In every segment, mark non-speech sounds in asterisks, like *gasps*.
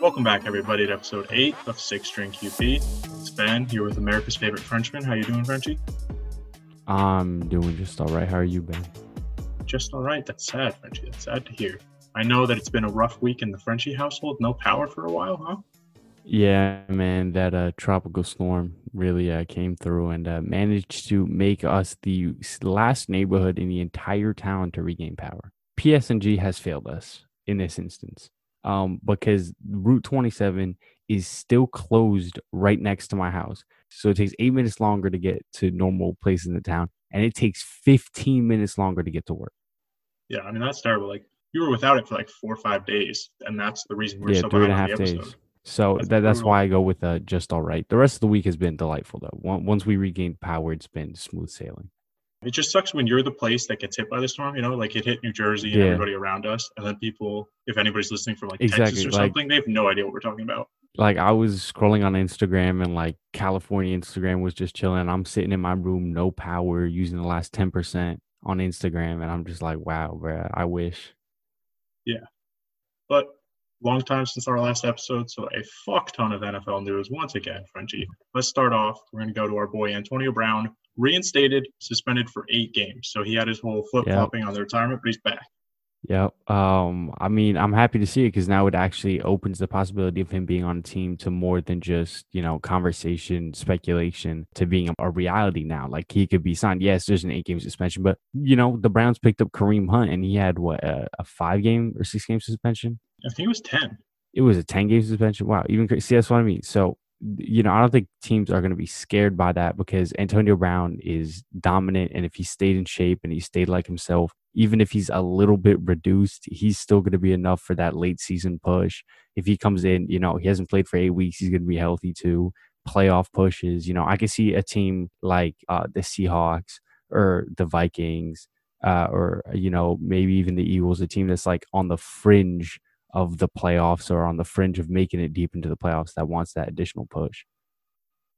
Welcome back, everybody, to episode eight of Six Drink QP. It's Ben here with America's favorite Frenchman. How you doing, Frenchie? I'm doing just all right. How are you, Ben? Just all right. That's sad, Frenchie. That's sad to hear. I know that it's been a rough week in the Frenchie household. No power for a while, huh? Yeah, man, that uh, tropical storm really uh, came through and uh, managed to make us the last neighborhood in the entire town to regain power. PSE&G has failed us in this instance um, because Route 27 is still closed right next to my house. So it takes eight minutes longer to get to normal places in the town, and it takes 15 minutes longer to get to work. Yeah, I mean, that's terrible. Like, you were without it for like four or five days, and that's the reason we're yeah, so three and a half days. So That's that, that's why I go with uh, just all right. The rest of the week has been delightful though. Once we regained power, it's been smooth sailing. It just sucks when you're the place that gets hit by the storm, you know, like it hit New Jersey and Yeah. everybody around us. And then people, if anybody's listening from like Exactly, Texas or like- something, they have no idea what we're talking about. Like I was scrolling on Instagram and like California Instagram was just chilling. I'm sitting in my room, no power, using the last ten percent on Instagram, and I'm just like, wow, bruh, I wish. Yeah. But long time since our last episode, so a fuck ton of NFL news once again, Frenchie. Let's start off. We're going to go to our boy Antonio Brown, reinstated, suspended for eight games. So he had his whole flip flopping on the retirement, but he's back. Yeah. Um, I mean, I'm happy to see it because now it actually opens the possibility of him being on a team to more than just, you know, conversation, speculation to being a, reality now. Like he could be signed. Yes, there's an eight game suspension, but you know, the Browns picked up Kareem Hunt and he had what a, a five game or six game suspension. I think it was 10. It was a 10 game suspension. Wow. Even see, that's what I mean. So, you know, I don't think teams are going to be scared by that because Antonio Brown is dominant. And if he stayed in shape and he stayed like himself, even if he's a little bit reduced, he's still going to be enough for that late season push. If he comes in, you know, he hasn't played for eight weeks, he's going to be healthy too. Playoff pushes, you know, I can see a team like uh, the Seahawks or the Vikings, uh, or, you know, maybe even the Eagles, a team that's like on the fringe of the playoffs or on the fringe of making it deep into the playoffs that wants that additional push.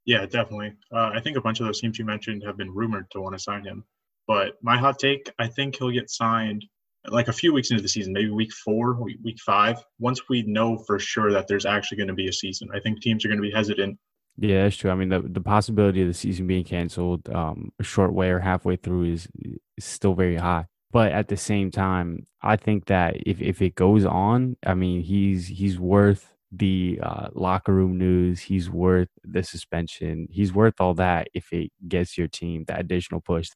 Yeah, definitely. Uh, I think a bunch of those teams you mentioned have been rumored to want to sign him. But my hot take, I think he'll get signed like a few weeks into the season, maybe week four, week week five. Once we know for sure that there's actually going to be a season, I think teams are going to be hesitant. Yeah, that's true. I mean, the, the possibility of the season being canceled um, a short way or halfway through is, is still very high. But at the same time, I think that if, if it goes on, I mean, he's he's worth the uh, locker room news. He's worth the suspension. He's worth all that if it gets your team that additional push.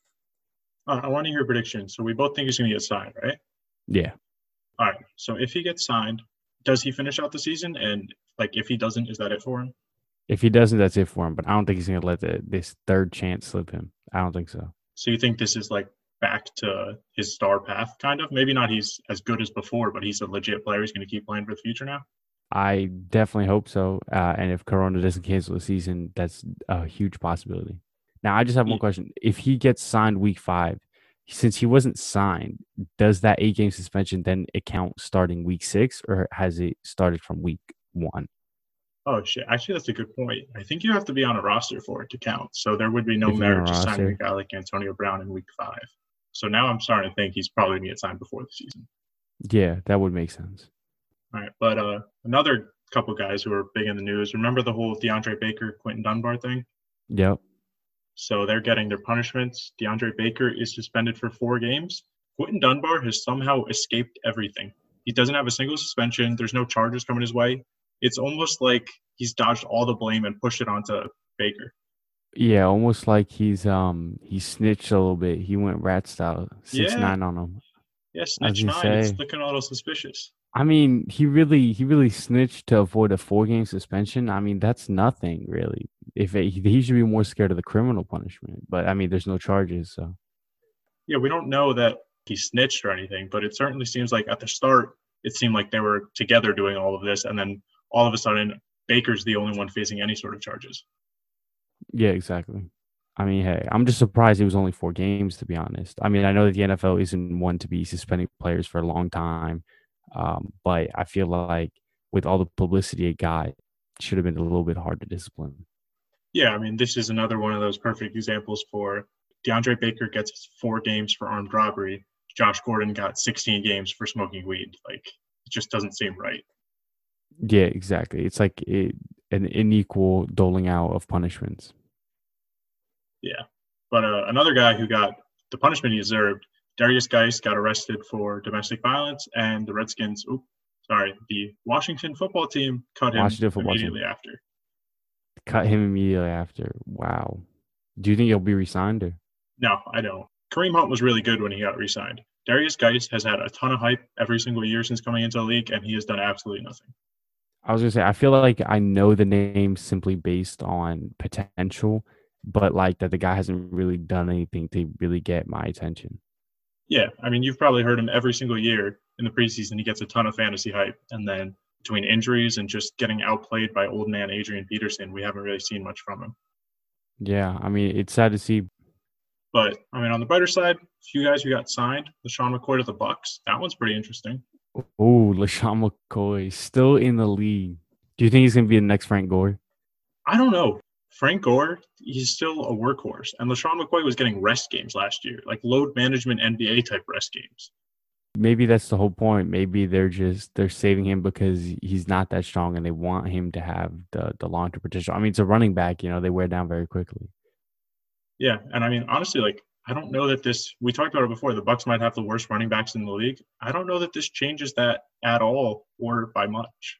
Uh, I want to hear a prediction. So we both think he's going to get signed, right? Yeah. All right. So if he gets signed, does he finish out the season? And like if he doesn't, is that it for him? If he doesn't, that's it for him. But I don't think he's going to let the, this third chance slip him. I don't think so. So you think this is like back to his star path, kind of? Maybe not he's as good as before, but he's a legit player. He's going to keep playing for the future now. I definitely hope so. Uh, and if Corona doesn't cancel the season, that's a huge possibility. Now, I just have one question. If he gets signed week five, since he wasn't signed, does that eight game suspension then account starting week six or has it started from week one? Oh shit! Actually, that's a good point. I think you have to be on a roster for it to count. So there would be no If you're on merit to signing a guy like Antonio Brown in Week Five. So now I'm starting to think he's probably going to get signed before the season. Yeah, that would make sense. All right, but uh, another couple guys who are big in the news. Remember the whole DeAndre Baker, Quinton Dunbar thing? Yep. So they're getting their punishments. DeAndre Baker is suspended for four games. Quinton Dunbar has somehow escaped everything. He doesn't have a single suspension. There's no charges coming his way. It's almost like he's dodged all the blame and pushed it onto Baker. Yeah, almost like he's um he snitched a little bit. He went rat style, six Yeah. nine on him. Yeah, snitch nine. It's looking a little suspicious. I mean, he really he really snitched to avoid a four game suspension. I mean, that's nothing really. If it, he he should be more scared of the criminal punishment, but I mean, there's no charges, so Yeah, we don't know that he snitched or anything, but it certainly seems like at the start, it seemed like they were together doing all of this. And then all of a sudden, Baker's the only one facing any sort of charges. Yeah, exactly. I mean, hey, I'm just surprised it was only four games, to be honest. I mean, I know that the NFL isn't one to be suspending players for a long time, um, but I feel like with all the publicity it got, it should have been a little bit hard to discipline. Yeah, I mean, this is another one of those perfect examples for DeAndre Baker gets four games for armed robbery. Josh Gordon got 16 games for smoking weed. Like, it just doesn't seem right. Yeah, exactly. It's like it, an unequal doling out of punishments. Yeah. But uh, another guy who got the punishment he deserved, Derrius Guice, got arrested for domestic violence, and the Redskins, oops, sorry, the Washington football team cut him immediately team. after. Cut him immediately after. Wow. Do you think he'll be resigned? Or? No, I don't. Kareem Hunt was really good when he got resigned. Derrius Guice has had a ton of hype every single year since coming into the league, and he has done absolutely nothing. I was gonna say I feel like I know the name simply based on potential, but like that the guy hasn't really done anything to really get my attention. Yeah, I mean you've probably heard him every single year in the preseason. He gets a ton of fantasy hype, and then between injuries and just getting outplayed by old man Adrian Peterson, we haven't really seen much from him. Yeah, I mean it's sad to see. But I mean, on the brighter side, a few guys who got signed, LeSean McCoy to the Bucks. That one's pretty interesting. Oh, LeSean McCoy still in the league. Do you think he's going to be the next Frank Gore? I don't know. Frank Gore, he's still a workhorse. And LeSean McCoy was getting rest games last year, like load management NBA type rest games. Maybe that's the whole point. Maybe they're just they're saving him because he's not that strong and they want him to have the the long term potential. I mean, it's a running back, you know, they wear down very quickly. Yeah, and I mean honestly, like I don't know that this. We talked about it before. The Bucks might have the worst running backs in the league. I don't know that this changes that at all or by much.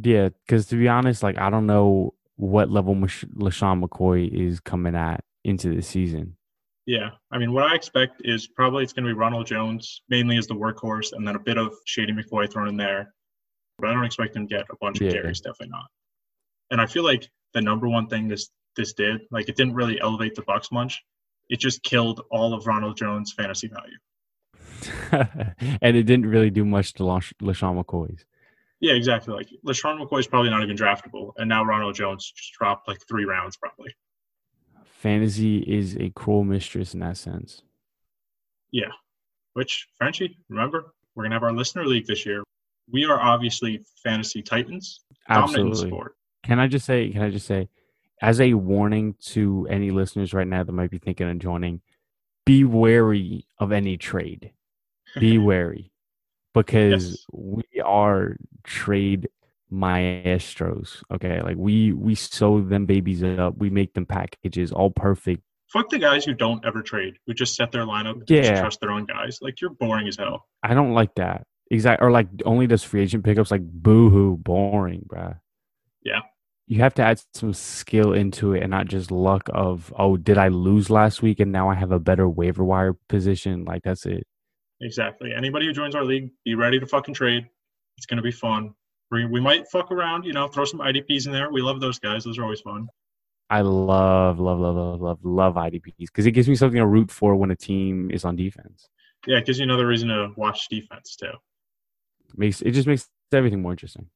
Yeah, because to be honest, like I don't know what level LeSean McCoy is coming at into the season. Yeah, I mean, what I expect is probably it's going to be Ronald Jones mainly as the workhorse, and then a bit of Shady McCoy thrown in there. But I don't expect him to get a bunch of carries. Definitely not. And I feel like the number one thing this this did, like, it didn't really elevate the Bucks much it just killed all of Ronald Jones' fantasy value. *laughs* and it didn't really do much to LeSean McCoy's. Yeah, exactly. Like LeSean McCoy's probably not even draftable, and now Ronald Jones just dropped like three rounds probably. Fantasy is a cruel mistress in that sense. Yeah, which Frenchie, remember we're gonna have our listener league this year. We are obviously fantasy titans, Absolutely. sport. Can I just say? Can I just say? As a warning to any listeners right now that might be thinking of joining, be wary of any trade. Be *laughs* wary because yes. we are trade maestros. Okay, like we we sew them babies up. We make them packages all perfect. Fuck the guys who don't ever trade, who just set their lineup, yeah, trust their own guys. Like you're boring as hell. I don't like that. Exactly, or like only does free agent pickups. Like boo hoo, boring, bruh. Yeah, you have to add some skill into it and not just luck of oh did i lose last week and now i have a better waiver wire position? Like that's it. Exactly. Anybody who joins our league be ready to fucking trade. It's going to be fun. We, we might fuck around you know throw some idps in there. We love those guys. Those are always fun. I love love love love love love idps because it gives me something to root for when a team is on defense. Yeah it gives you another reason to watch defense too. Makes it just makes everything more interesting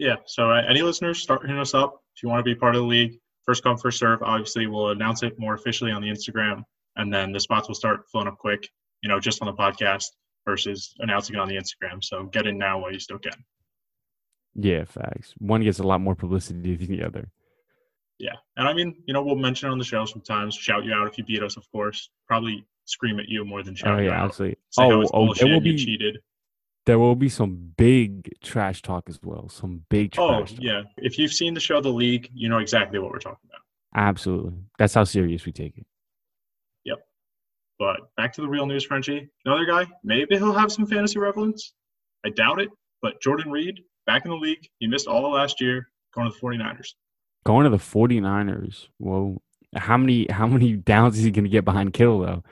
yeah. So uh, any listeners, start hitting us up if you want to be part of the league. First come, first serve. Obviously, we'll announce it more officially on the Instagram, and then the spots will start filling up quick. You know, just on the podcast versus announcing it on the Instagram. So get in now while you still can. Yeah, facts. One gets a lot more publicity than the other. Yeah, and I mean, you know, we'll mention it on the show sometimes. Shout you out if you beat us, of course. Probably scream at you more than shout oh, yeah, you out. Absolutely. Say oh, oh, it will be cheated there will be some big trash talk as well. Some big oh, trash. Oh, talk. yeah. If you've seen the show The League, you know exactly what we're talking about. Absolutely. That's how serious we take it. Yep. But back to the real news, Frenchie. Another guy, maybe he'll have some fantasy relevance. I doubt it. But Jordan Reed, back in the league. He missed all of last year going to the 49ers. Going to the 49ers. Whoa. How many how many *laughs* downs is he going to get behind Kittle though?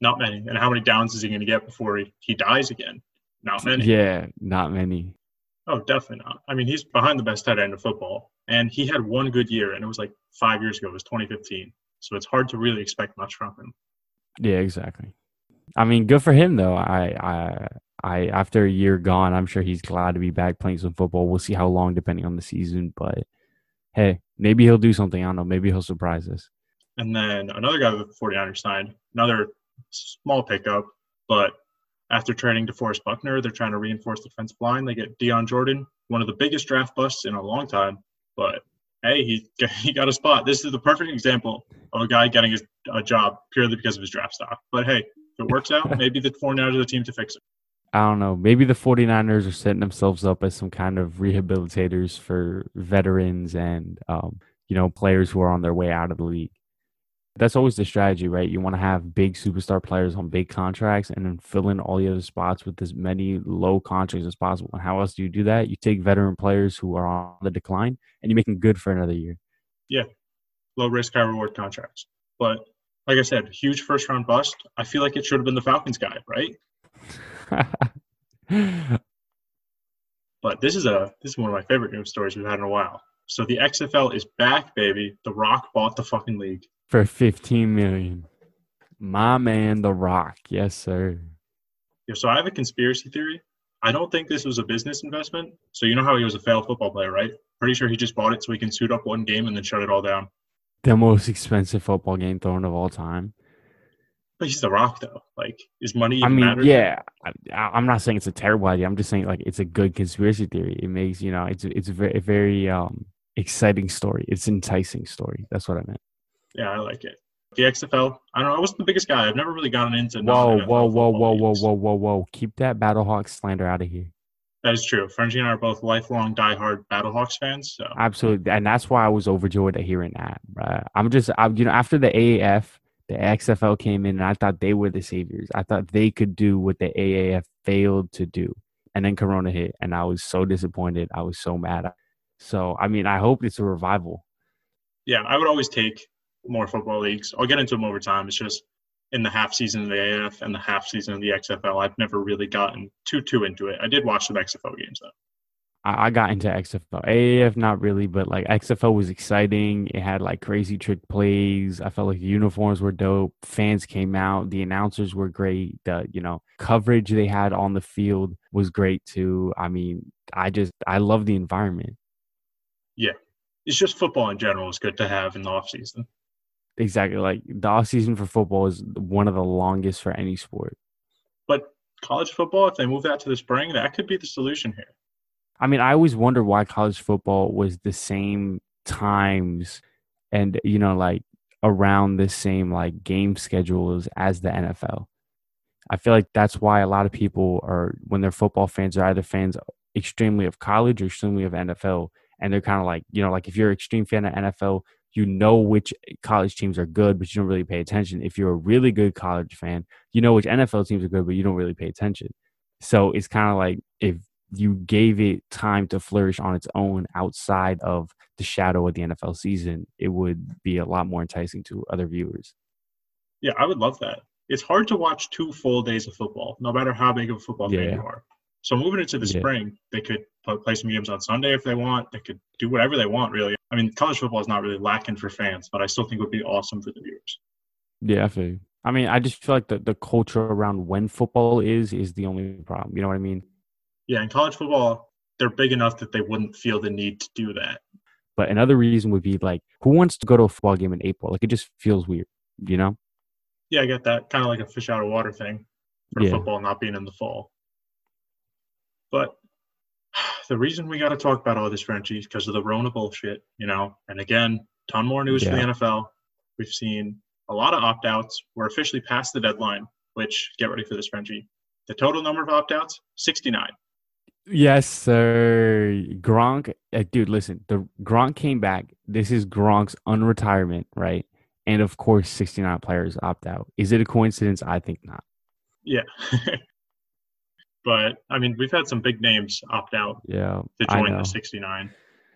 Not many. And how many downs is he going to get before he, he dies again? Not many. Yeah, not many. Oh, definitely not. I mean, he's behind the best tight end of football, and he had one good year, and it was like five years ago. It was 2015, so it's hard to really expect much from him. Yeah, exactly. I mean, good for him though. I, I, I, after a year gone, I'm sure he's glad to be back playing some football. We'll see how long, depending on the season. But hey, maybe he'll do something. I don't know. Maybe he'll surprise us. And then another guy with the 49ers signed, another small pickup, but after trading DeForest Buckner, they're trying to reinforce the defensive line. They get Dion Jordan, one of the biggest draft busts in a long time. But hey, he *laughs* he got a spot. This is the perfect example of a guy getting a job purely because of his draft stock. But hey, if it works out, *laughs* maybe the 49ers are the team to fix it. I don't know. Maybe the 49ers are setting themselves up as some kind of rehabilitators for veterans and, um, you know, players who are on their way out of the league. That's always the strategy, right? You want to have big superstar players on big contracts and then fill in all the other spots with as many low contracts as possible. And how else do you do that? You take veteran players who are on the decline and you make them good for another year. Yeah. Low risk, high reward contracts. But like I said, huge first round bust. I feel like it should have been the Falcons guy, right? *laughs* but this is a this is one of my favorite news stories we've had in a while. So the XFL is back, baby. The Rock bought the fucking league for 15 million. My man, The Rock. Yes, sir. Yeah, so I have a conspiracy theory. I don't think this was a business investment. So you know how he was a failed football player, right? Pretty sure he just bought it so he can suit up one game and then shut it all down. The most expensive football game thrown of all time. But he's the Rock, though. Like, is money? I mean, matter? yeah. I, am not saying it's a terrible idea. I'm just saying like it's a good conspiracy theory. It makes you know it's it's a very, very um exciting story. It's enticing story. That's what I meant. Yeah, I like it. The XFL. I don't know. I wasn't the biggest guy. I've never really gotten into. Whoa, whoa, whoa, whoa, whoa, whoa, whoa, whoa! Keep that Battlehawks slander out of here. That is true. Frenchie and I are both lifelong diehard Battlehawks fans. So absolutely, and that's why I was overjoyed at hearing that. Right? I'm just, I, you know, after the AAF, the XFL came in, and I thought they were the saviors. I thought they could do what the AAF failed to do, and then Corona hit, and I was so disappointed. I was so mad. So, I mean, I hope it's a revival. Yeah, I would always take more football leagues. I'll get into them over time. It's just in the half season of the AF and the half season of the XFL, I've never really gotten too too into it. I did watch some XFL games though. I got into XFL. AAF not really, but like XFL was exciting. It had like crazy trick plays. I felt like the uniforms were dope. Fans came out. The announcers were great. The you know coverage they had on the field was great too. I mean, I just I love the environment. Yeah, it's just football in general is good to have in the off season. Exactly. Like the off season for football is one of the longest for any sport. But college football, if they move that to the spring, that could be the solution here. I mean, I always wonder why college football was the same times and you know, like around the same like game schedules as the NFL. I feel like that's why a lot of people are when they're football fans are either fans extremely of college or extremely of NFL. And they're kind of like, you know, like if you're an extreme fan of NFL, you know which college teams are good, but you don't really pay attention. If you're a really good college fan, you know which NFL teams are good, but you don't really pay attention. So it's kind of like if you gave it time to flourish on its own outside of the shadow of the NFL season, it would be a lot more enticing to other viewers. Yeah, I would love that. It's hard to watch two full days of football, no matter how big of a football yeah. fan you are. So moving into the yeah. spring, they could play some games on Sunday if they want. They could do whatever they want, really. I mean, college football is not really lacking for fans, but I still think it would be awesome for the viewers. Yeah, I feel. I mean, I just feel like the, the culture around when football is is the only problem. You know what I mean? Yeah, in college football, they're big enough that they wouldn't feel the need to do that. But another reason would be like, who wants to go to a football game in April? Like, it just feels weird, you know? Yeah, I get that. Kind of like a fish out of water thing for yeah. football not being in the fall. But the reason we got to talk about all this, Frenchie, is because of the Rona bullshit, you know. And again, ton more news yeah. for the NFL. We've seen a lot of opt outs. We're officially past the deadline, which, get ready for this, Frenchie. The total number of opt outs, 69. Yes, sir. Gronk, uh, dude, listen, the Gronk came back. This is Gronk's unretirement, right? And of course, 69 players opt out. Is it a coincidence? I think not. Yeah. *laughs* But I mean, we've had some big names opt out. Yeah, to join the 69.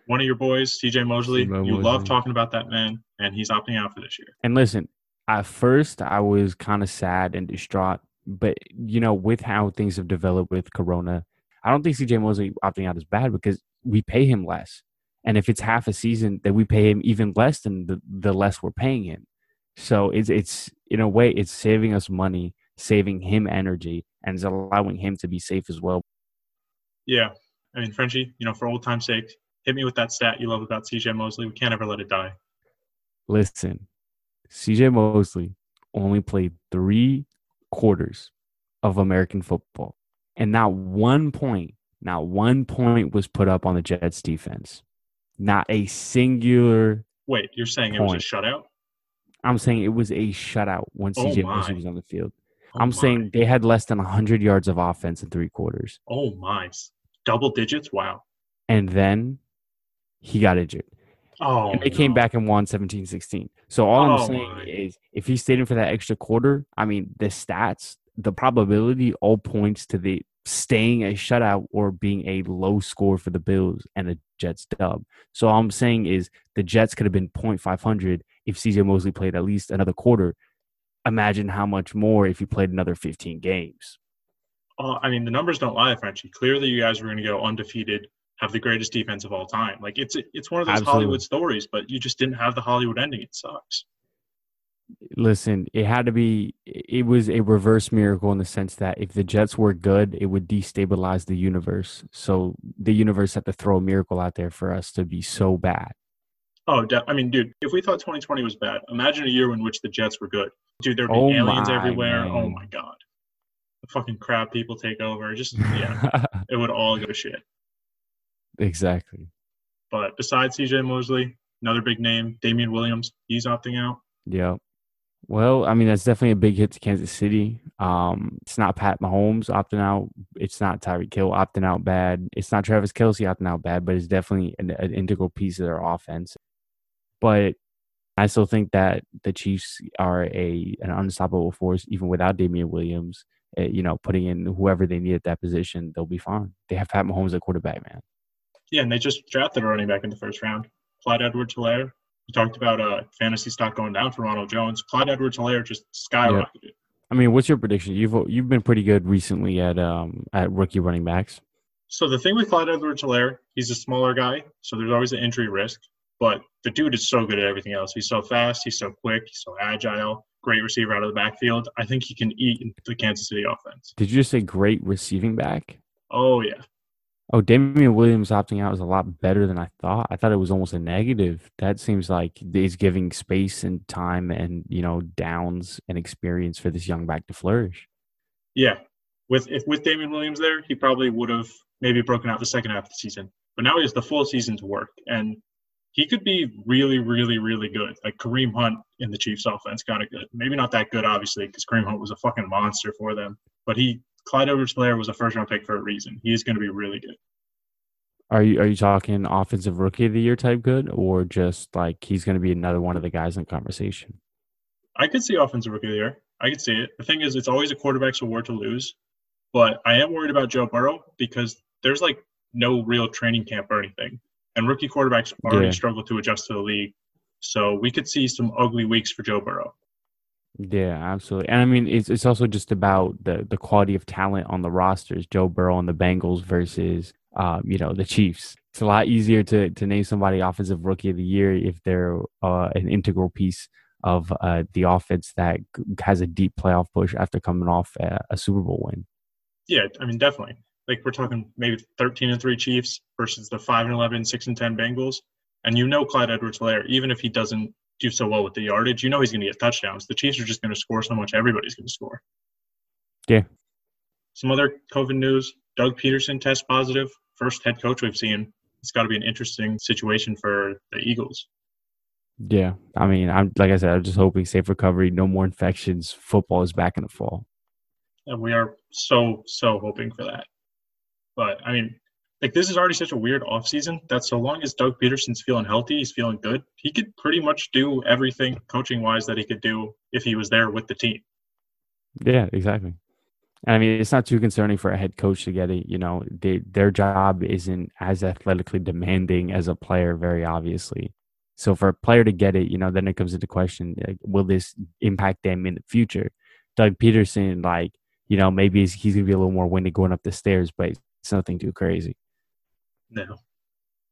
One of your boys, CJ Mosley. You Mosley. love talking about that man, and he's opting out for this year. And listen, at first I was kind of sad and distraught, but you know, with how things have developed with Corona, I don't think CJ Mosley opting out is bad because we pay him less. And if it's half a season, then we pay him even less than the, the less we're paying him. So it's it's in a way it's saving us money, saving him energy, and is allowing him to be safe as well. Yeah. I mean, Frenchie, you know, for old time's sake, hit me with that stat you love about CJ Mosley. We can't ever let it die. Listen, CJ Mosley only played three quarters of American football. And not one point, not one point was put up on the Jets defense. Not a singular. Wait, you're saying point. it was a shutout? I'm saying it was a shutout when CJ oh Mosley was on the field. Oh I'm my. saying they had less than 100 yards of offense in three quarters. Oh my, double digits! Wow. And then he got injured. Oh, and they came back and won 17 16. So all I'm Oh, saying my. is if he stayed in for that extra quarter, I mean, the stats, the probability all points to the staying a shutout or being a low score for the Bills and a Jets dub. So all I'm saying is the Jets could have been 0.500 if CJ Mosley played at least another quarter. Imagine how much more if you played another 15 games. Oh, I mean, the numbers don't lie, Frenchie. Clearly, you guys were going to go undefeated, have the greatest defense of all time. Like it's it's one of those Absolutely. Hollywood stories, but you just didn't have the Hollywood ending. It sucks. Listen, it had to be, it was a reverse miracle in the sense that if the Jets were good, it would destabilize the universe. So the universe had to throw a miracle out there for us to be so bad. Oh, I mean, dude, if we thought 2020 was bad, imagine a year in which the Jets were good. Dude, there'd be Oh aliens everywhere. Oh my god, the fucking crab people take over. Just yeah, *laughs* it would all go shit. exactly. But besides CJ Mosley, another big name, Damien Williams, he's opting out. Yeah. Well, I mean, that's definitely a big hit to Kansas City. Um, it's not Pat Mahomes opting out. It's not Tyreek Hill opting out bad. It's not Travis Kelce opting out bad, but it's definitely an, an integral piece of their offense. But I still think that the Chiefs are a an unstoppable force, even without Damien Williams. Uh, you know, putting in whoever they need at that position, they'll be fine. They have Pat Mahomes at quarterback, man. Yeah, and they just drafted a running back in the first round, Clyde Edwards Hilaire. We talked about uh, fantasy stock going down for Ronald Jones. Clyde Edwards Hilaire just skyrocketed. I mean, what's your prediction? You've you've been pretty good recently at um at rookie running backs. So the thing with Clyde Edwards Hilaire, he's a smaller guy, so there's always an injury risk. But the dude is so good at everything else. He's so fast, he's so quick, he's so agile, great receiver out of the backfield. I think he can eat the Kansas City offense. Did you just say great receiving back? Oh yeah. Oh, Damien Williams opting out is a lot better than I thought. I thought it was almost a negative. That seems like he's giving space and time and you know downs and experience for this young back to flourish. Yeah. With if with Damien Williams there, he probably would have maybe broken out the second half of the season. But now he has the full season to work. And he could be really, really, really good. Like Kareem Hunt in the Chiefs offense, kind of good. Maybe not that good, obviously, because Kareem Hunt was a fucking monster for them. But he Clyde Edwards Hilaire was a first round pick for a reason. He is going to be really good. Are you are you talking offensive rookie of the year type good, or just like he's going to be another one of the guys in conversation? I could see offensive rookie of the year. I could see it. The thing is, it's always a quarterback's award to lose. But I am worried about Joe Burrow because there's like no real training camp or anything. And rookie quarterbacks already Yeah. struggle to adjust to the league. So we could see some ugly weeks for Joe Burrow. Yeah, absolutely. And I mean, it's it's also just about the the quality of talent on the rosters. Joe Burrow and the Bengals versus um, you know the Chiefs. It's a lot easier to to name somebody offensive rookie of the year if they're uh, an integral piece of uh, the offense that has a deep playoff push after coming off a, a Super Bowl win. Yeah, I mean, definitely. Like we're talking maybe 13 and 3 Chiefs versus the 5 and 11, 6 and 10 Bengals. And you know Clyde Edwards Hilaire, even if he doesn't do so well with the yardage, you know he's going to get touchdowns. The Chiefs are just going to score so much, everybody's going to score. Yeah. Some other COVID news Doug Pederson test positive, first head coach we've seen. It's got to be an interesting situation for the Eagles. Yeah, I mean, I'm like I said, I'm just hoping safe recovery, no more infections. Football is back in the fall. And we are so, so hoping for that. But I mean, like this is already such a weird offseason that so long as Doug Pederson's feeling healthy, he's feeling good, he could pretty much do everything coaching wise that he could do if he was there with the team. Yeah, exactly. And I mean, it's not too concerning for a head coach to get it. You know, they, their job isn't as athletically demanding as a player, very obviously. So for a player to get it, you know, then it comes into question: like, will this impact them in the future? Doug Peterson, like, you know, maybe he's, he's gonna be a little more winded going up the stairs, but it's nothing too crazy. No.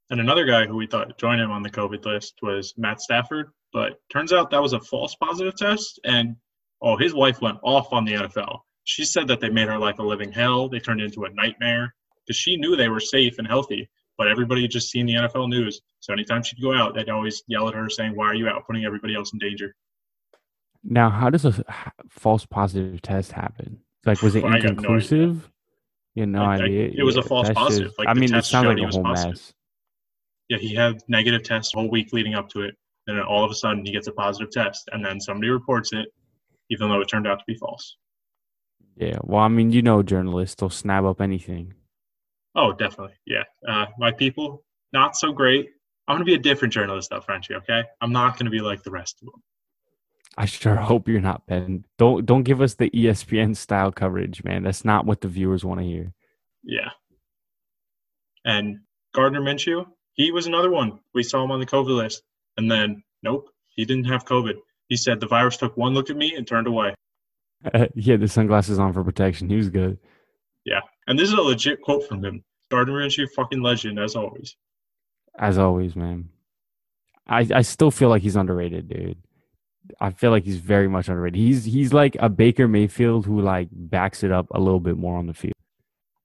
And another guy who we thought joined him on the COVID list was Matt Stafford, but turns out that was a false positive test. And oh, his wife went off on the NFL. She said that they made her life a living hell. They turned into a nightmare because she knew they were safe and healthy, but everybody had just seen the NFL news. So anytime she'd go out, they'd always yell at her saying, Why are you out putting everybody else in danger? Now, how does a false positive test happen? Like, was it I got no inconclusive? You know, I- I- idea. it was a false positive. just- Like, I the mean, it test sounds showed like he a was whole positive. mess. Yeah, he had negative tests all week leading up to it. And then all of a sudden he gets a positive test. And then somebody reports it, even though it turned out to be false. Yeah. Well, I mean, you know, journalists they'll snap up anything. Oh, definitely. Yeah. Uh, my people, not so great. I'm gonna be a different journalist though, Frenchie. Okay. I'm not gonna be like the rest of them. I sure hope you're not, Ben. Don't don't give us the ESPN style coverage, man. That's not what the viewers want to hear. Yeah. And Gardner Minshew, he was another one. We saw him on the COVID list, and then nope, he didn't have COVID. He said the virus took one look at me and turned away. Uh, he had the sunglasses on for protection. He was good. Yeah, and this is a legit quote from him. Gardner Minshew, fucking legend as always. As always, man. I I still feel like he's underrated, dude. I feel like he's very much underrated. He's he's like a Baker Mayfield who like backs it up a little bit more on the field.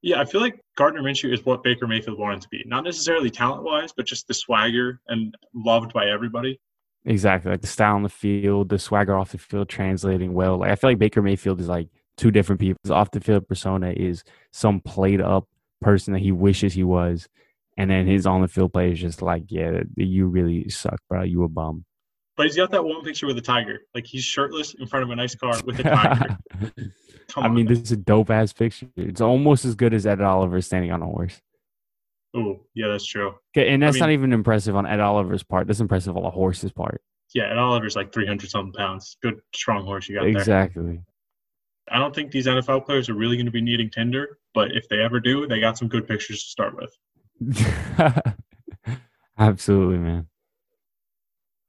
Yeah, I feel like Gardner Minshew is what Baker Mayfield wanted to be. Not necessarily talent wise, but just the swagger and loved by everybody. Exactly. Like the style on the field, the swagger off the field translating well. Like I feel like Baker Mayfield is like two different people. His off the field persona is some played up person that he wishes he was. And then his on the field play is just like, yeah, you really suck, bro. You a bum. But he's got that one picture with a tiger. Like he's shirtless in front of a nice car with a tiger. *laughs* I mean, this is a dope ass picture. It's almost as good as Ed Oliver standing on a horse. Oh, yeah, that's true. Okay, and that's I mean, not even impressive on Ed Oliver's part. That's impressive on the horse's part. Yeah, Ed Oliver's like 300 something pounds. Good, strong horse you got exactly. there. Exactly. I don't think these NFL players are really going to be needing Tinder, but if they ever do, they got some good pictures to start with. *laughs* Absolutely, man.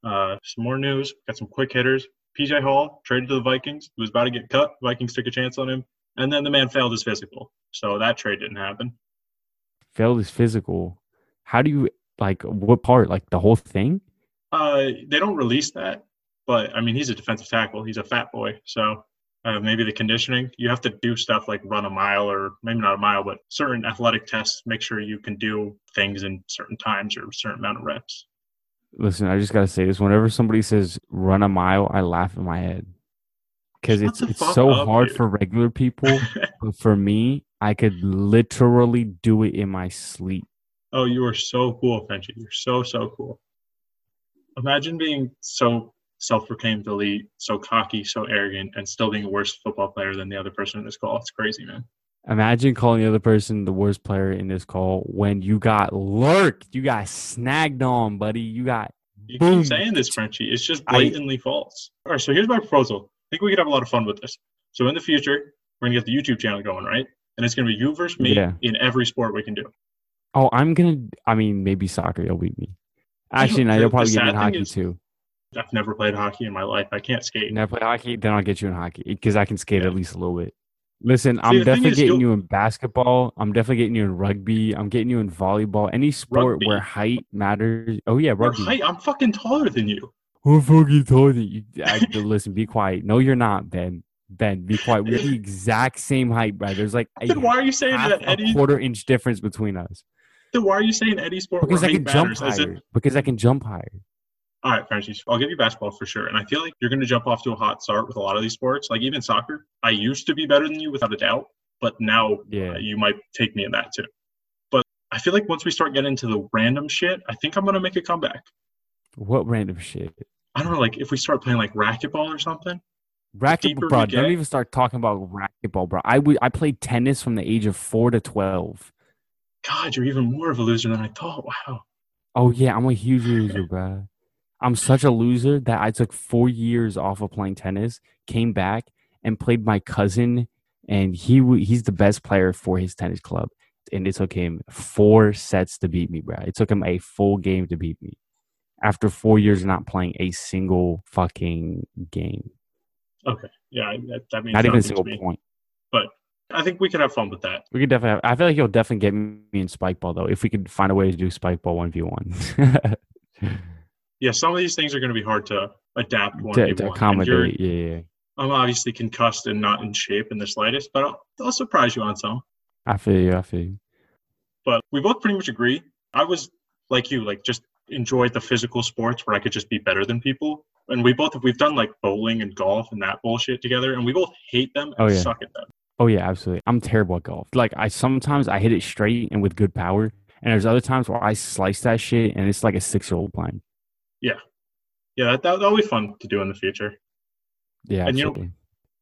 Uh, some more news. Got some quick hitters. PJ Hall traded to the Vikings. He was about to get cut. Vikings took a chance on him, and then the man failed his physical, so that trade didn't happen failed his physical. How do you like what part? Like the whole thing? Uh, they don't release that, but I mean, he's a defensive tackle. He's a fat boy, so uh, maybe the conditioning. You have to do stuff like run a mile, or maybe not a mile, but certain athletic tests. Make sure you can do things in certain times or certain amount of reps. Listen, I just gotta say this: whenever somebody says run a mile, I laugh in my head because it's it's so hard for regular people, *laughs* but for me, I could literally do it in my sleep. Oh, you are so cool, Frenchie. You're so, so cool. Imagine being so self proclaimed elite, so cocky, so arrogant, and still being a worse football player than the other person in this call. It's crazy, man. Imagine calling the other person the worst player in this call when you got lurked, you got snagged on, buddy. You got. You boom. keep saying this, Frenchie. It's just blatantly I, false. All right, so here's my proposal. I think we could have a lot of fun with this. So in the future, we're gonna get the YouTube channel going, right? and it's going to be you versus me yeah. in every sport we can do. Oh, I'm gonna. I mean, maybe soccer. You'll beat me. Actually, no, you'll probably get me in hockey is, too. I've never played hockey in my life. I can't skate. Never played hockey. Then I'll get you in hockey because I can skate yeah. at least a little bit. Listen, See, I'm definitely getting you in basketball. I'm definitely getting you in rugby. I'm getting you in volleyball. Any sport rugby. where height matters. Oh yeah, rugby. Height, I'm fucking taller than you. I'm fucking taller than you. *laughs* I, listen, be quiet. No, you're not, Ben. Ben, be quiet. We're the exact same height, bro. There's like then why are you saying that Eddie? A quarter inch difference between us. Then why are you saying Eddie Sport? Because I can jump higher. It... Because I can jump higher. All right, Francis, I'll give you basketball for sure. And I feel like you're going to jump off to a hot start with a lot of these sports, like even soccer. I used to be better than you without a doubt, but now yeah. Uh, you might take me in that too. But I feel like once we start getting into the random shit, I think I'm going to make a comeback. What random shit? I don't know, like if we start playing like racquetball or something. Racquetball, bro. Don't even start talking about racquetball, bro. I I played tennis from the age of four to twelve. God, you're even more of a loser than I thought. Wow. Oh yeah, I'm a huge loser, bro. I'm such a loser that I took four years off of playing tennis, came back and played my cousin, and he he's the best player for his tennis club, and it took him four sets to beat me, bro. It took him a full game to beat me after four years of not playing a single fucking game. Okay. Yeah, that, that means not even a single point. But I think we can have fun with that. We could definitely. Have, I feel like you'll definitely get me in spike ball though, if we could find a way to do spike ball one v one. *laughs* Yeah, some of these things are going to be hard to adapt one to, to accommodate. Yeah, yeah. I'm obviously concussed and not in shape in the slightest, but I'll, I'll surprise you on some. I feel you. I feel you. But we both pretty much agree. I was like you, like just enjoyed the physical sports where I could just be better than people and we both we've done like bowling and golf and that bullshit together, and we both hate them and oh, yeah. suck at them. Oh yeah, absolutely. I'm terrible at golf. Like I sometimes I hit it straight and with good power, and there's other times where I slice that shit and it's like a six year old playing. Yeah, yeah, that that'll be fun to do in the future. Yeah, and absolutely. you know,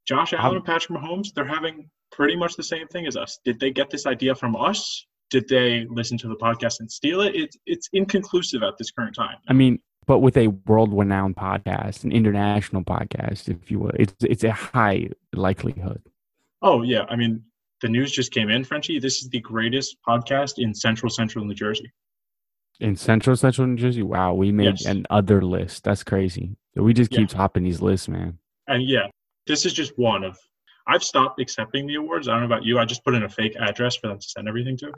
Josh Allen I'm- um, and Patrick Mahomes, they're having pretty much the same thing as us. Did they get this idea from us? Did they listen to the podcast and steal it? It's it's inconclusive at this current time. I mean, but with a world-renowned podcast, an international podcast, if you will, it's it's a high likelihood. Oh yeah, I mean the news just came in, Frenchie. This is the greatest podcast in Central Central New Jersey. In Central Central New Jersey, wow, we made Yes. an other list. That's crazy. We just Yeah. keep topping these lists, man. And yeah, this is just one of. I've stopped accepting the awards. I don't know about you. I just put in a fake address for them to send everything to.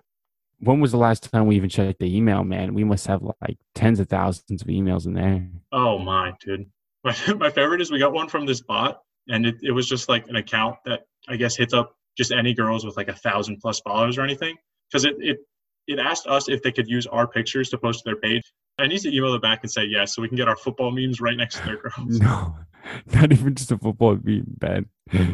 When was the last time we even checked the email, man? We must have like tens of thousands of emails in there. Oh my, dude. *laughs* My, my favorite is we got one from this bot, and it, it was just like an account that I guess hits up just any girls with like a thousand plus followers or anything. Because it, it it asked us if they could use our pictures to post to their page. I need to email them back and say yes, so we can get our football memes right next to their *laughs* girls. No, not even just a football meme, Ben.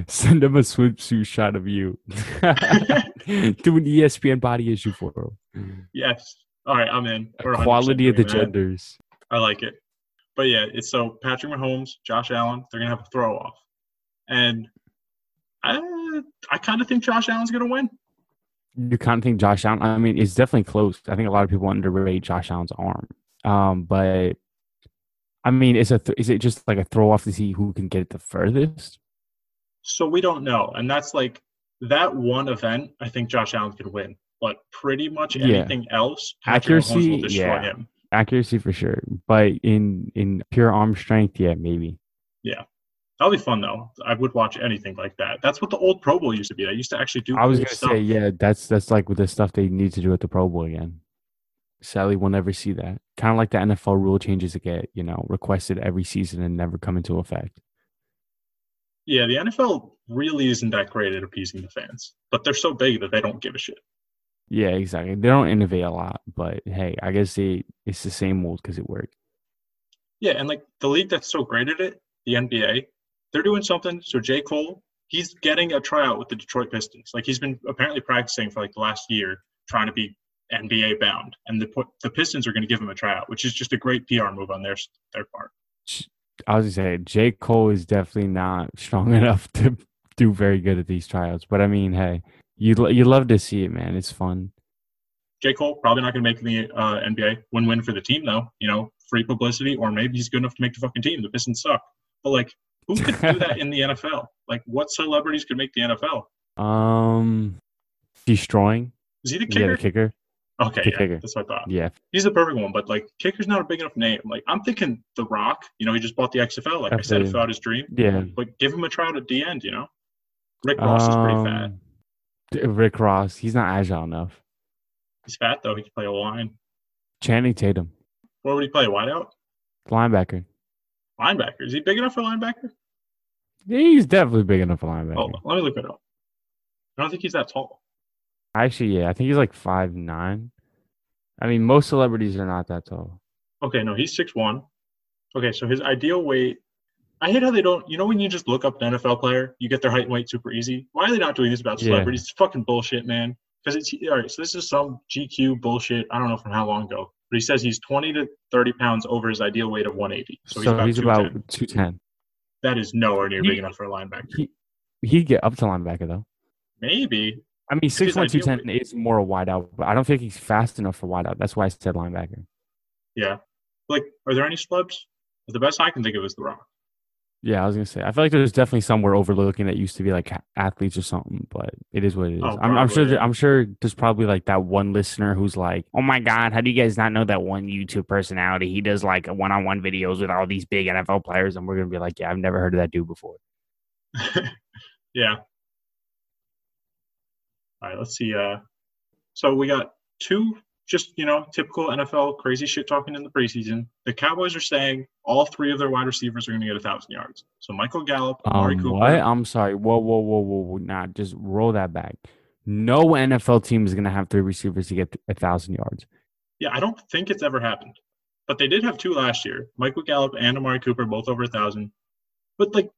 Send them a swimsuit shot of you *laughs* *laughs* the E ESPN body issue for them. yes. All right, I'm in. 100% of the that. genders. I like it. But yeah, it's so Patrick Mahomes, Josh Allen, they're gonna have a throw off, and I I kind of think Josh Allen's gonna win. You kind of think Josh Allen? I mean, it's definitely close. I think a lot of people underrate Josh Allen's arm. Um, but I mean, is a th- is it just like a throw off to see who can get it the furthest? So we don't know, and that's like that one event. I think Josh Allen could win, but pretty much Yeah. anything else, Patrick Accuracy, yeah. him. Accuracy for sure, but in in pure arm strength, yeah, maybe. That'll be fun though. I would watch anything like that. That's what the old Pro Bowl used to be. They used to actually do. I was gonna stuff. say, yeah, that's that's like with the stuff they need to do at the Pro Bowl again. Sadly, we'll never see that. Kind of like the NFL rule changes that get you know requested every season and never come into effect. Yeah, the NFL really isn't that great at appeasing the fans, but they're so big that they don't give a shit. Yeah, exactly. They don't innovate a lot, but hey, I guess they it's the same old because it worked. Yeah, and like the league that's so great at it, the NBA, they're doing something. So J. Cole, he's getting a tryout with the Detroit Pistons. Like he's been apparently practicing for like the last year, trying to be NBA bound, and the the Pistons are going to give him a tryout, which is just a great PR move on their their part. I was gonna say J. Cole is definitely not strong *laughs* enough to do very good at these tryouts, but I mean, hey, you you love to see it, man. It's fun. J. Cole probably not going to make the uh, NBA. Win win for the team though. You know, free publicity, or maybe he's good enough to make the fucking team. The Pistons suck, but like, who could do that in the NFL? Like, what celebrities could make the NFL? Um, destroying. Is he the kicker? Yeah, kicker? the kicker. okay, the yeah, kicker. that's what I thought. Yeah, He's the perfect one, but like kicker's not a big enough name. Like I'm thinking The Rock. You know, he just bought the XFL. Like I said, Absolutely. if out his dream. yeah. But give him a tryout at the end. You know, Rick Ross is pretty fat. Um, Rick Ross, he's not agile enough. He's fat though. He can play a line. Channing Tatum, What would he play? Wideout, linebacker. linebacker. Is he big enough for linebacker? He's definitely big enough for linebacker. Hold on, let me look it up. I don't think he's that tall. Actually, yeah, I think he's like five nine. I mean, most celebrities are not that tall. Okay, no, he's six one. Okay, so his ideal weight. I hate how they don't. You know, when you just look up an NFL player, you get their height and weight super easy. Why are they not doing this about Yeah. celebrities? It's fucking bullshit, man. Because it's all right. So this is some GQ bullshit. I don't know from how long ago, but he says he's 20 to 30 pounds over his ideal weight of 180. So So, he's about, 210. about two ten. That is nowhere near He- big enough for a linebacker. He he'd get up to linebacker though. Maybe. I mean, six one two ten is more a wideout, but I don't think he's fast enough for wideout. That's why I said linebacker. Yeah. Like, are there any schlubs? The best I can think of is The Rock. Yeah, I was gonna say. I feel like there's definitely somewhere overlooking that used to be like athletes or something, but it is what it is. Oh, I'm, I'm sure. I'm sure there's probably like that one listener who's like, "Oh my god, how do you guys not know that one YouTube personality? He does like one-on-one videos with all these big NFL players," and we're gonna be like, "Yeah, I've never heard of that dude before." *laughs* yeah. All right, let's see. Uh, so we got two just, you know, typical NFL crazy shit talking in the preseason. The Cowboys are saying all three of their wide receivers are going to get a thousand yards. So Michael Gallup, Amari Um, Cooper. what? I'm sorry. Whoa, whoa, whoa, whoa, whoa! Nah, just roll that back. No NFL team is gonna have three receivers to get a thousand yards. Yeah, I don't think it's ever happened, but they did have two last year. Michael Gallup and Amari Cooper both over a thousand. But like,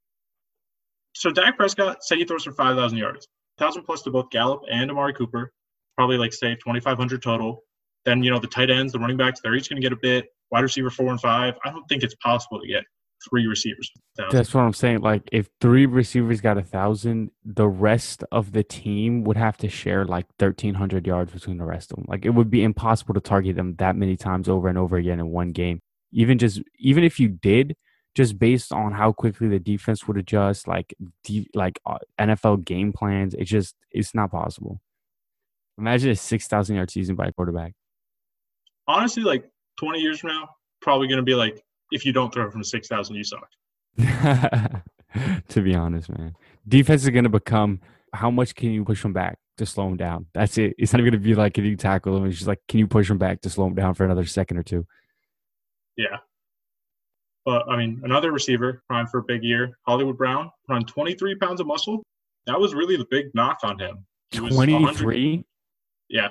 so Dak Prescott say he throws for five thousand yards, thousand plus to both Gallup and Amari Cooper, probably like say twenty five hundred total. Then you know the tight ends, the running backs, they're each going to get a bit. Wide receiver four and five. I don't think it's possible to get three receivers. That's what I'm saying. Like if three receivers got a thousand, the rest of the team would have to share like 1,300 yards between the rest of them. Like it would be impossible to target them that many times over and over again in one game. Even just even if you did, just based on how quickly the defense would adjust, like like uh, NFL game plans, it just it's not possible. Imagine a six thousand yard season by a quarterback. Honestly, like twenty years from now, probably going to be like, if you don't throw from six thousand, you suck. *laughs* to be honest, man, defense is going to become how much can you push them back to slow them down? That's it. It's not going to be like can you tackle them. It's just like can you push them back to slow them down for another second or two. Yeah, but I mean, another receiver prime for a big year, Hollywood Brown, on 23 pounds of muscle. That was really the big knock on him. 23? Yeah.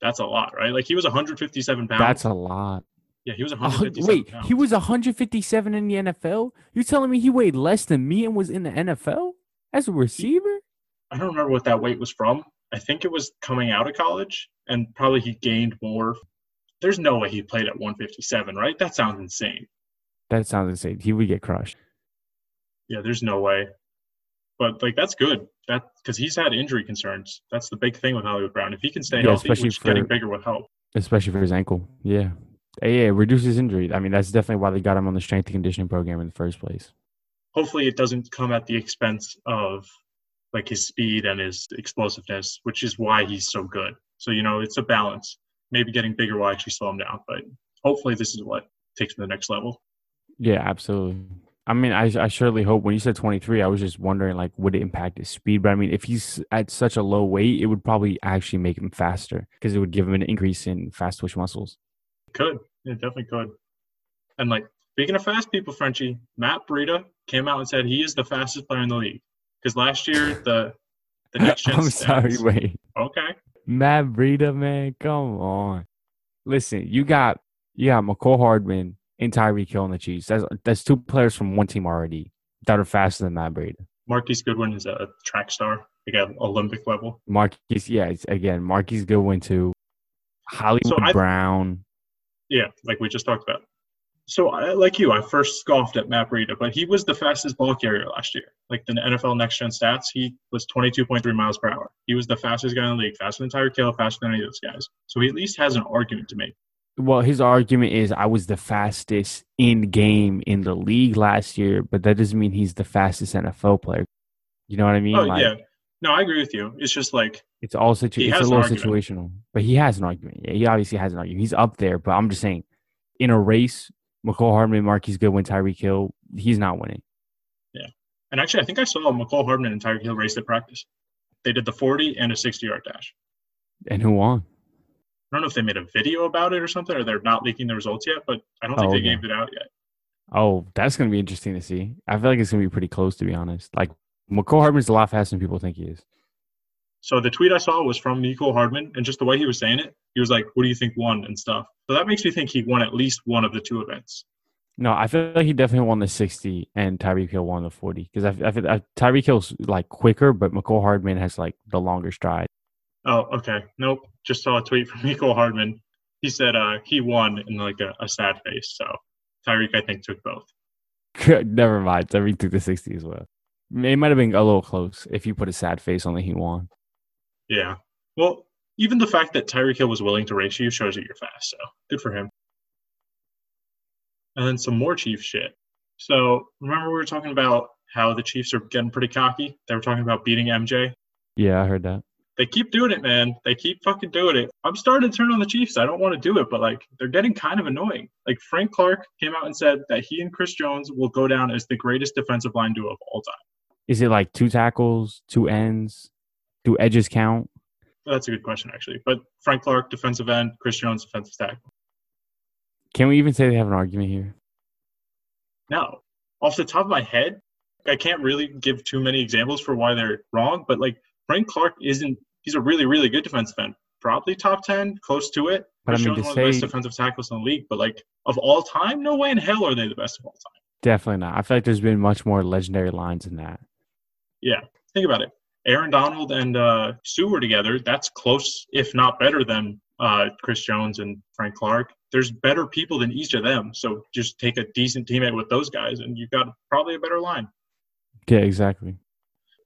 That's a lot, right? Like he was 157 pounds. That's a lot. Yeah, he was 157 uh, Wait, pounds. he was 157 in the NFL? You telling me he weighed less than me and was in the NFL as a receiver? I don't remember what that weight was from. I think it was coming out of college, and probably he gained more. There's no way he played at 157, right? That sounds insane. That sounds insane. He would get crushed. Yeah, there's no way. But like that's good. That because he's had injury concerns. That's the big thing with Hollywood Brown. If he can stay Yeah, healthy, especially which for- getting bigger would help. Especially for his ankle. Yeah. Yeah, yeah, reduces injury. I mean, that's definitely why they got him on the strength and conditioning program in the first place. Hopefully, it doesn't come at the expense of like his speed and his explosiveness, which is why he's so good. So you know, it's a balance. Maybe getting bigger will actually slow him down, but hopefully, this is what takes him to the next level. Yeah, absolutely. I mean, I, I surely hope when you said 23, I was just wondering, like, would it impact his speed? But I mean, if he's at such a low weight, it would probably actually make him faster because it would give him an increase in fast twitch muscles. Could. It definitely could. And like speaking of fast people, Frenchie, Matt Breida came out and said he is the fastest player in the league. Because last year the the next gen *laughs* I'm sorry, stats- wait. Okay. Matt Breida, man, come on. Listen, you got you got Mecole Hardman and Tyreek Hill on the Chiefs. That's that's two players from one team already that are faster than Matt Breida. Marquise Goodwin is a track star, like at Olympic level. Marquise, yeah, again, Marquise Goodwin too. Hollywood I- Brown. Yeah, like we just talked about. So, I, like you, I first scoffed at Matt Breida, but he was the fastest ball carrier last year. Like the NFL Next Gen stats, he was 22.3 miles per hour. He was the fastest guy in the league, faster than Tyreek Hill, faster than any of those guys. So he at least has an argument to make. Well, his argument is I was the fastest in game in the league last year, but that doesn't mean he's the fastest NFL player. You know what I mean? Oh Like, yeah, no, I agree with you. It's just like It's all situ- It's a little situational, but he has an argument. Yeah, he obviously has an argument. He's up there, but I'm just saying, in a race, Mecole Hardman, Marquise Goodwin, Tyreek Hill, he's not winning. Yeah, and actually, I think I saw Mecole Hardman and Tyreek Hill race at practice. They did the 40 and a 60 yard dash. And who won? I don't know if they made a video about it or something, or they're not leaking the results yet, but I don't think Oh, they okay. gave it out yet. Oh, that's gonna be interesting to see. I feel like it's gonna be pretty close, to be honest. Like Mecole Hardman's a lot faster than people think he is. So the tweet I saw was from Mecole Hardman, and just the way he was saying it, he was like, "What do you think won?" and stuff. So that makes me think he won at least one of the two events. No, I feel like he definitely won the 60 and Tyreek Hill won the 40 because I, I feel I, Tyreek Hill's like quicker, but Mecole Hardman has like the longer stride. Oh, okay. Nope. Just saw a tweet from *laughs* Mecole Hardman. He said uh, he won in like a, a sad face. So Tyreek, I think, took both. *laughs* Never mind. Tyreek took the 60 as well. It might have been a little close if you put a sad face on that he won. Yeah. Well, even the fact that Tyreek Hill was willing to race you shows that you're fast. So good for him. And then some more Chiefs shit. So remember we were talking about how the Chiefs are getting pretty cocky. They were talking about beating MJ. Yeah, I heard that. They keep doing it, man. They keep fucking doing it. I'm starting to turn on the Chiefs. I don't want to do it, but like they're getting kind of annoying. Like Frank Clark came out and said that he and Chris Jones will go down as the greatest defensive line duo of all time. Is it like two tackles, two ends, do edges count? That's a good question, actually. But Frank Clark, defensive end, Chris Jones, defensive tackle. Can we even say they have an argument here? No. Off the top of my head, I can't really give too many examples for why they're wrong, but like Frank Clark isn't he's a really, really good defensive end. Probably top ten, close to it. But I Chris mean, one of the best defensive tackles in the league, but like of all time, no way in hell are they the best of all time. Definitely not. I feel like there's been much more legendary lines than that. Yeah. Think about it. Aaron Donald and uh, Suh were together. That's close, if not better than uh, Chris Jones and Frank Clark. there's better people than each of them. So just take a decent teammate with those guys, and you've got probably a better line. Yeah, exactly.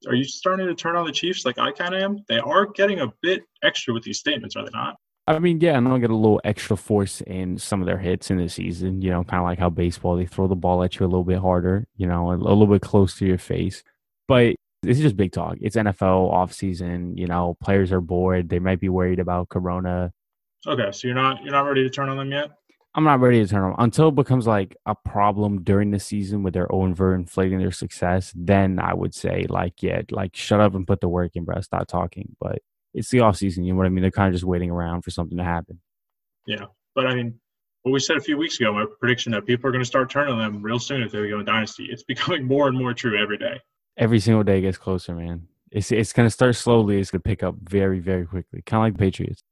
Are you starting to turn on the Chiefs like I kind of am? They are getting a bit extra with these statements, are they not? I mean, yeah, and they'll get a little extra force in some of their hits in the season. You know, kind of like how baseball they throw the ball at you a little bit harder. You know, a, little bit close to your face. But this is just big talk. It's NFL off season. You know, players are bored. They might be worried about Corona. Okay, so you're not you're not ready to turn on them yet. I'm not ready to turn them until it becomes like a problem during the season with their overinflating their success. Then I would say like, yeah, like shut up and put the work in, bro. Stop talking. But it's the off season. You know what I mean? They're kind of just waiting around for something to happen. Yeah, but I mean, what we said a few weeks ago, my prediction that people are going to start turning them real soon if they go in dynasty. It's *laughs* becoming more and more true every day. Every single day gets closer, man. It's it's going to start slowly. It's going to pick up very very quickly, kind of like the Patriots.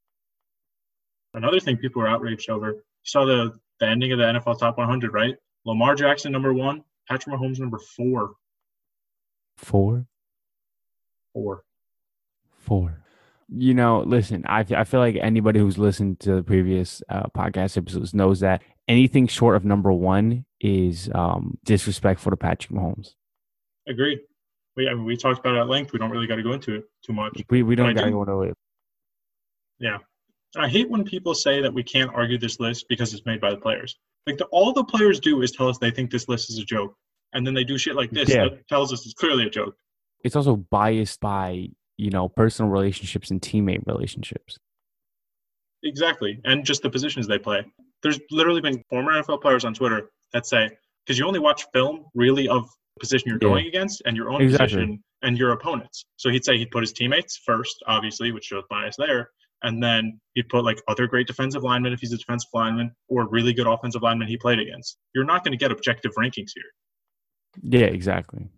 Another thing people are outraged over. You saw the the ending of the NFL Top 100, right? Lamar Jackson number one, Patrick Mahomes number four. Four. Four. Four you know, listen, I, I feel like anybody who's listened to the previous uh, podcast episodes knows that anything short of number one is um, disrespectful to Patrick Mahomes. Agreed. We, I mean, we talked about it at length. We don't really got to go into it too much. We, we don't got to go into it. Yeah. And I hate when people say that we can't argue this list because it's made by the players. Like, the, all the players do is tell us they think this list is a joke. And then they do shit like this yeah. that tells us it's clearly a joke. It's also biased by you know, personal relationships and teammate relationships. Exactly. And just the positions they play. There's literally been former NFL players on Twitter that say, because you only watch film really of the position you're yeah. going against and your own exactly. position and your opponents. So he'd say he'd put his teammates first, obviously, which shows bias there. And then he'd put like other great defensive linemen if he's a defensive lineman or really good offensive lineman he played against. You're not going to get objective rankings here. Yeah, exactly.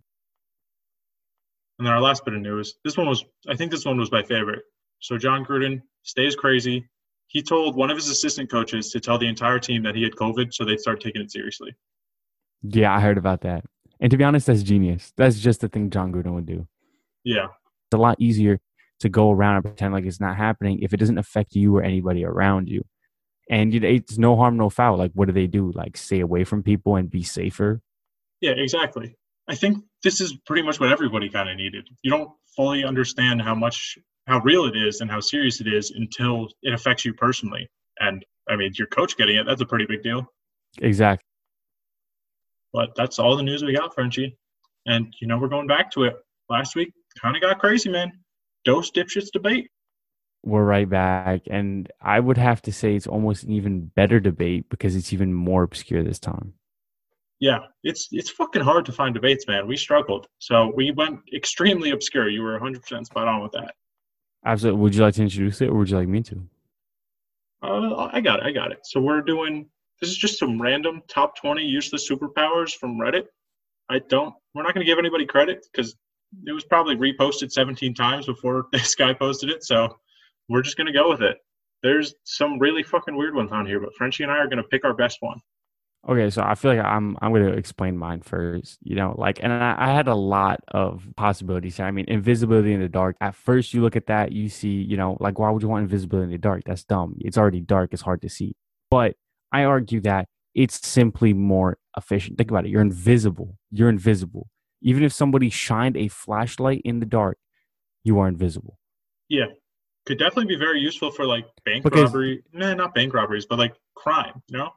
And then our last bit of news. This one was, I think this one was my favorite. So Jon Gruden stays crazy. He told one of his assistant coaches to tell the entire team that he had COVID, so they'd start taking it seriously. Yeah, I heard about that. And to be honest, that's genius. That's just the thing Jon Gruden would do. Yeah, it's a lot easier to go around and pretend like it's not happening if it doesn't affect you or anybody around you. And it's no harm, no foul. Like, what do they do? Like, stay away from people and be safer. Yeah, exactly. I think this is pretty much what everybody kind of needed. You don't fully understand how much how real it is and how serious it is until it affects you personally. And I mean, your coach getting it, that's a pretty big deal. Exactly. But that's all the news we got, Frenchie. And you know, we're going back to it. Last week kind of got crazy, man. Dose dipshits debate. We're right back. And I would have to say it's almost an even better debate because it's even more obscure this time yeah, it's it's fucking hard to find debates, man. We struggled, so we went extremely obscure. You were 100 percent spot on with that. Absolutely. Would you like to introduce it, or would you like me to? Uh, I got it. I got it. So we're doing. This is just some random top 20 useless superpowers from Reddit. I don't. We're not going to give anybody credit because it was probably reposted 17 times before *laughs* this guy posted it. So we're just going to go with it. There's some really fucking weird ones on here, but Frenchie and I are going to pick our best one. Okay, so I feel like I'm I'm going to explain mine first. You know, like, and I, I, had a lot of possibilities. I mean, invisibility in the dark. At first, you look at that, you see, you know, like, why would you want invisibility in the dark? That's dumb. It's already dark. It's hard to see. But I argue that it's simply more efficient. Think about it. You're invisible. You're invisible. Even if somebody shined a flashlight in the dark, you are invisible. Yeah, could definitely be very useful for like bank because, robbery. Nah, not bank robberies, but like crime. You know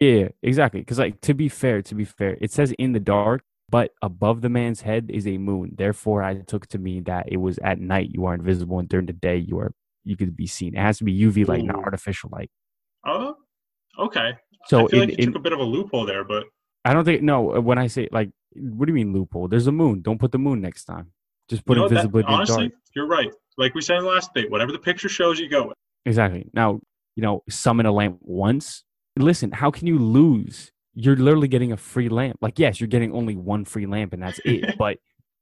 yeah, exactly. Because like to be fair, to be fair, it says in the dark, but above the man's head is a moon. Therefore, I took to mean that it was at night you are invisible, and during the day you are you could be seen. It has to be UV light, Ooh. not artificial light. Oh, okay. So I feel in, like you in, took a bit of a loophole there, but I don't think no. When I say like, what do you mean loophole? There's a moon. Don't put the moon next time. Just put you know, invisibility. That, honestly, you're right. Like we said in the last date, whatever the picture shows, you go with. Exactly. Now, you know, summon a lamp once listen, how can you lose? You're literally getting a free lamp. Like, yes, you're getting only one free lamp and that's it. *laughs* but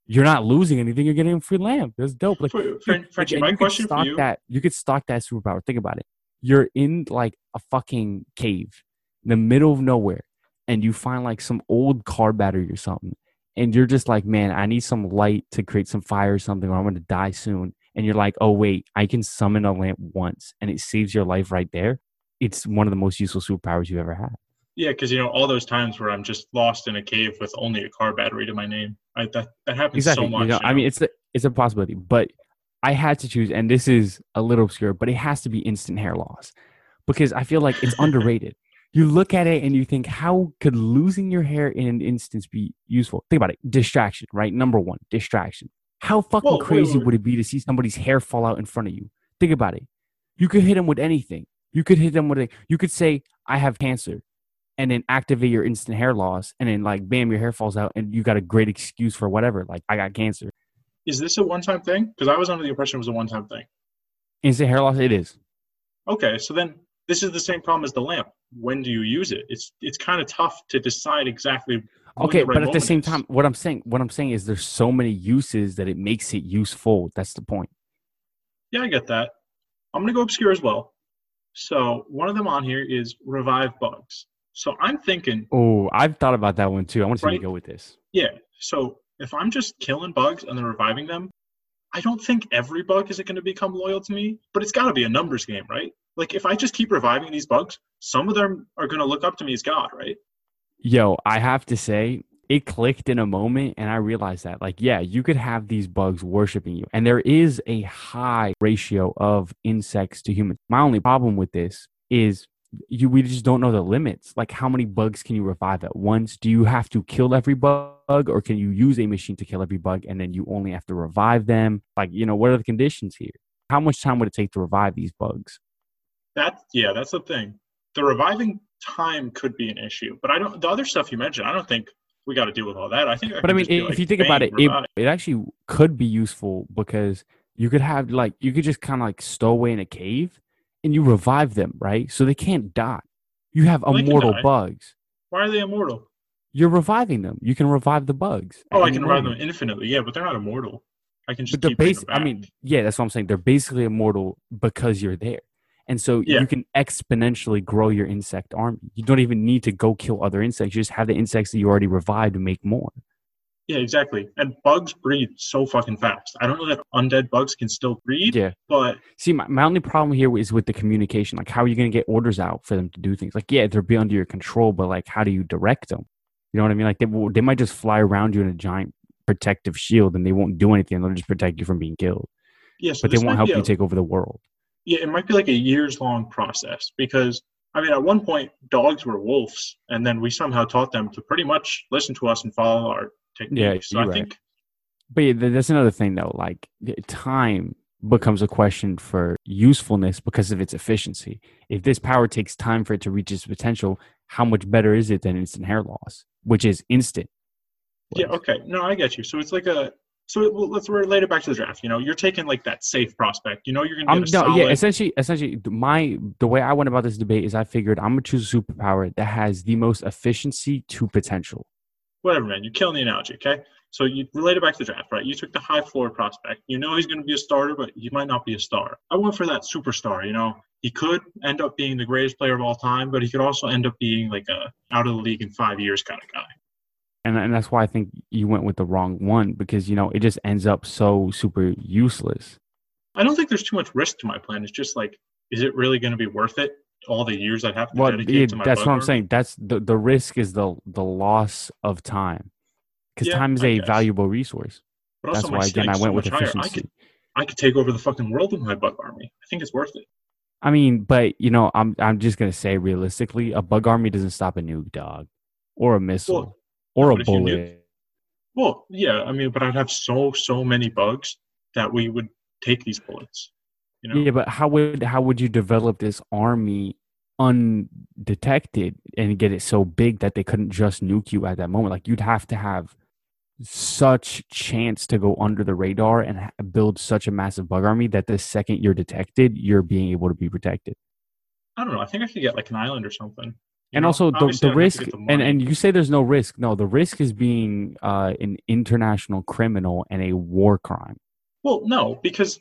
you're not losing anything. You're getting a free lamp. That's dope. Like, for, for, Frenchie, my question for you. That, you could stock that superpower. Think about it. You're in like a fucking cave in the middle of nowhere and you find like some old car battery or something. And you're just like, man, I need some light to create some fire or something, or I'm going to die soon. And you're like, oh, wait, I can summon a lamp once and it saves your life right there it's one of the most useful superpowers you've ever had. Yeah, because you know all those times where I'm just lost in a cave with only a car battery to my name. I, that that happens Exactly. so much. you know, you I mean, it's a, it's a possibility, but I had to choose, and this is a little obscure, but it has to be instant hair loss because I feel like it's *laughs* underrated. You look at it and you think, how could losing your hair in an instance be useful? Think about it. Distraction, right? Number one, distraction. How fucking Whoa, wait, crazy wait, would it be to see somebody's hair fall out in front of you? Think about it. You could hit them with anything. You could hit them with a, you could say, I have cancer, and then activate your instant hair loss, and then like, bam, your hair falls out, and you got a great excuse for whatever. Like, I got cancer. is this a one-time thing? Because I was under the impression it was a one-time thing. Instant hair loss, it is. Okay, so then this is the same problem as the lamp. When do you use it? It's it's kind of tough to decide exactly. Okay, right but at the same is. time, what I'm saying, what I'm saying is, there's so many uses that it makes it useful. That's the point. yeah, I get that. I'm gonna go obscure as well. So one of them on here is revive bugs. So I'm thinking, Oh, I've thought about that one too. I want to see where you go with this. yeah. So if I'm just killing bugs and then reviving them, I don't think every bug is going to become loyal to me. But it's got to be a numbers game, right? Like if I just keep reviving these bugs, some of them are going to look up to me as God, right? Yo, I have to say, it clicked in a moment, and I realized that, like, yeah, you could have these bugs worshiping you, and there is a high ratio of insects to humans. My only problem with this is you we just don't know the limits. Like, how many bugs can you revive at once? Do you have to kill every bug, or can you use a machine to kill every bug, and then you only have to revive them? Like, you know, what are the conditions here? How much time would it take to revive these bugs? That yeah, that's the thing. The reviving time could be an issue, but I don't. The other stuff you mentioned, I don't think we got to deal with all that. I think. But I mean, be if like, you think about it, it, it actually could be useful because you could have like you could just kind of like stow away in a cave and you revive them, right? So they can't die. You have Well, immortal bugs. why are they immortal? You're reviving them. You can revive the bugs. Oh, I can revive them infinitely. Yeah, but they're not immortal. I can just But they're keep bringing basic. them I mean, yeah, that's what I'm saying. They're basically immortal because you're there, and so Yeah. you can exponentially grow your insect army. You don't even need to go kill other insects. You just have the insects that you already revived to make more. yeah, exactly. And bugs breed so fucking fast. I don't know that undead bugs can still breed, Yeah. but See, my, my only problem here is with the communication. Like, how are you going to get orders out for them to do things? Like, yeah, they're be under your control, but like, how do you direct them? You know what I mean? Like, they, they might just fly around you in a giant protective shield and they won't do anything. They'll just protect you from being killed, yeah, so but they won't help be you take over the world. Yeah, it might be like a years long process because I mean, at one point, dogs were wolves, and then we somehow taught them to pretty much listen to us and follow our techniques. Yeah, so I right. think But yeah, that's another thing, though. Like, time becomes a question for usefulness because of its efficiency. If this power takes time for it to reach its potential, how much better is it than instant hair loss, which is instant? Yeah, okay. No, I get you. So it's like a so let's relate it back to the draft. You know, you're taking like that safe prospect. You know, you're gonna get no, yeah. Essentially, essentially, my the way I went about this debate is I figured I'm gonna choose a superpower that has the most efficiency to potential. whatever, man. You're killing the analogy. Okay. So you relate it back to the draft, right? You took the high floor prospect. You know he's going to be a starter, but he might not be a star. I went for that superstar. You know, he could end up being the greatest player of all time, but he could also end up being like a out of the league in five years kind of guy. And and that's why I think you went with the wrong one because you know it just ends up so super useless. I don't think there's too much risk to my plan. It's just like, is it really going to be worth it? All the years I'd have to Well, dedicate yeah, to my that's what I'm saying. That's the the risk is the the loss of time because Yeah, time is I a guess. valuable resource. But That's why again I went so with much. I efficiency. could, I could take over the fucking world with my bug army. I think it's worth it. I mean, but you know, I'm I'm just gonna say realistically, a bug army doesn't stop a nuke dog, or a missile, Well, or a bullet. Well, yeah, I mean, but I'd have so so many bugs that we would take these bullets. You know, Yeah, but how would how would you develop this army undetected and get it so big that they couldn't just nuke you at that moment? Like you'd have to have such chance to go under the radar and build such a massive bug army that the second you're detected, you're being able to be protected. I don't know. I think I could get like an island or something. And know, also the, the I'd have to risk and, and you say there's no risk no the risk is being uh, an international criminal and a war crime well, no, because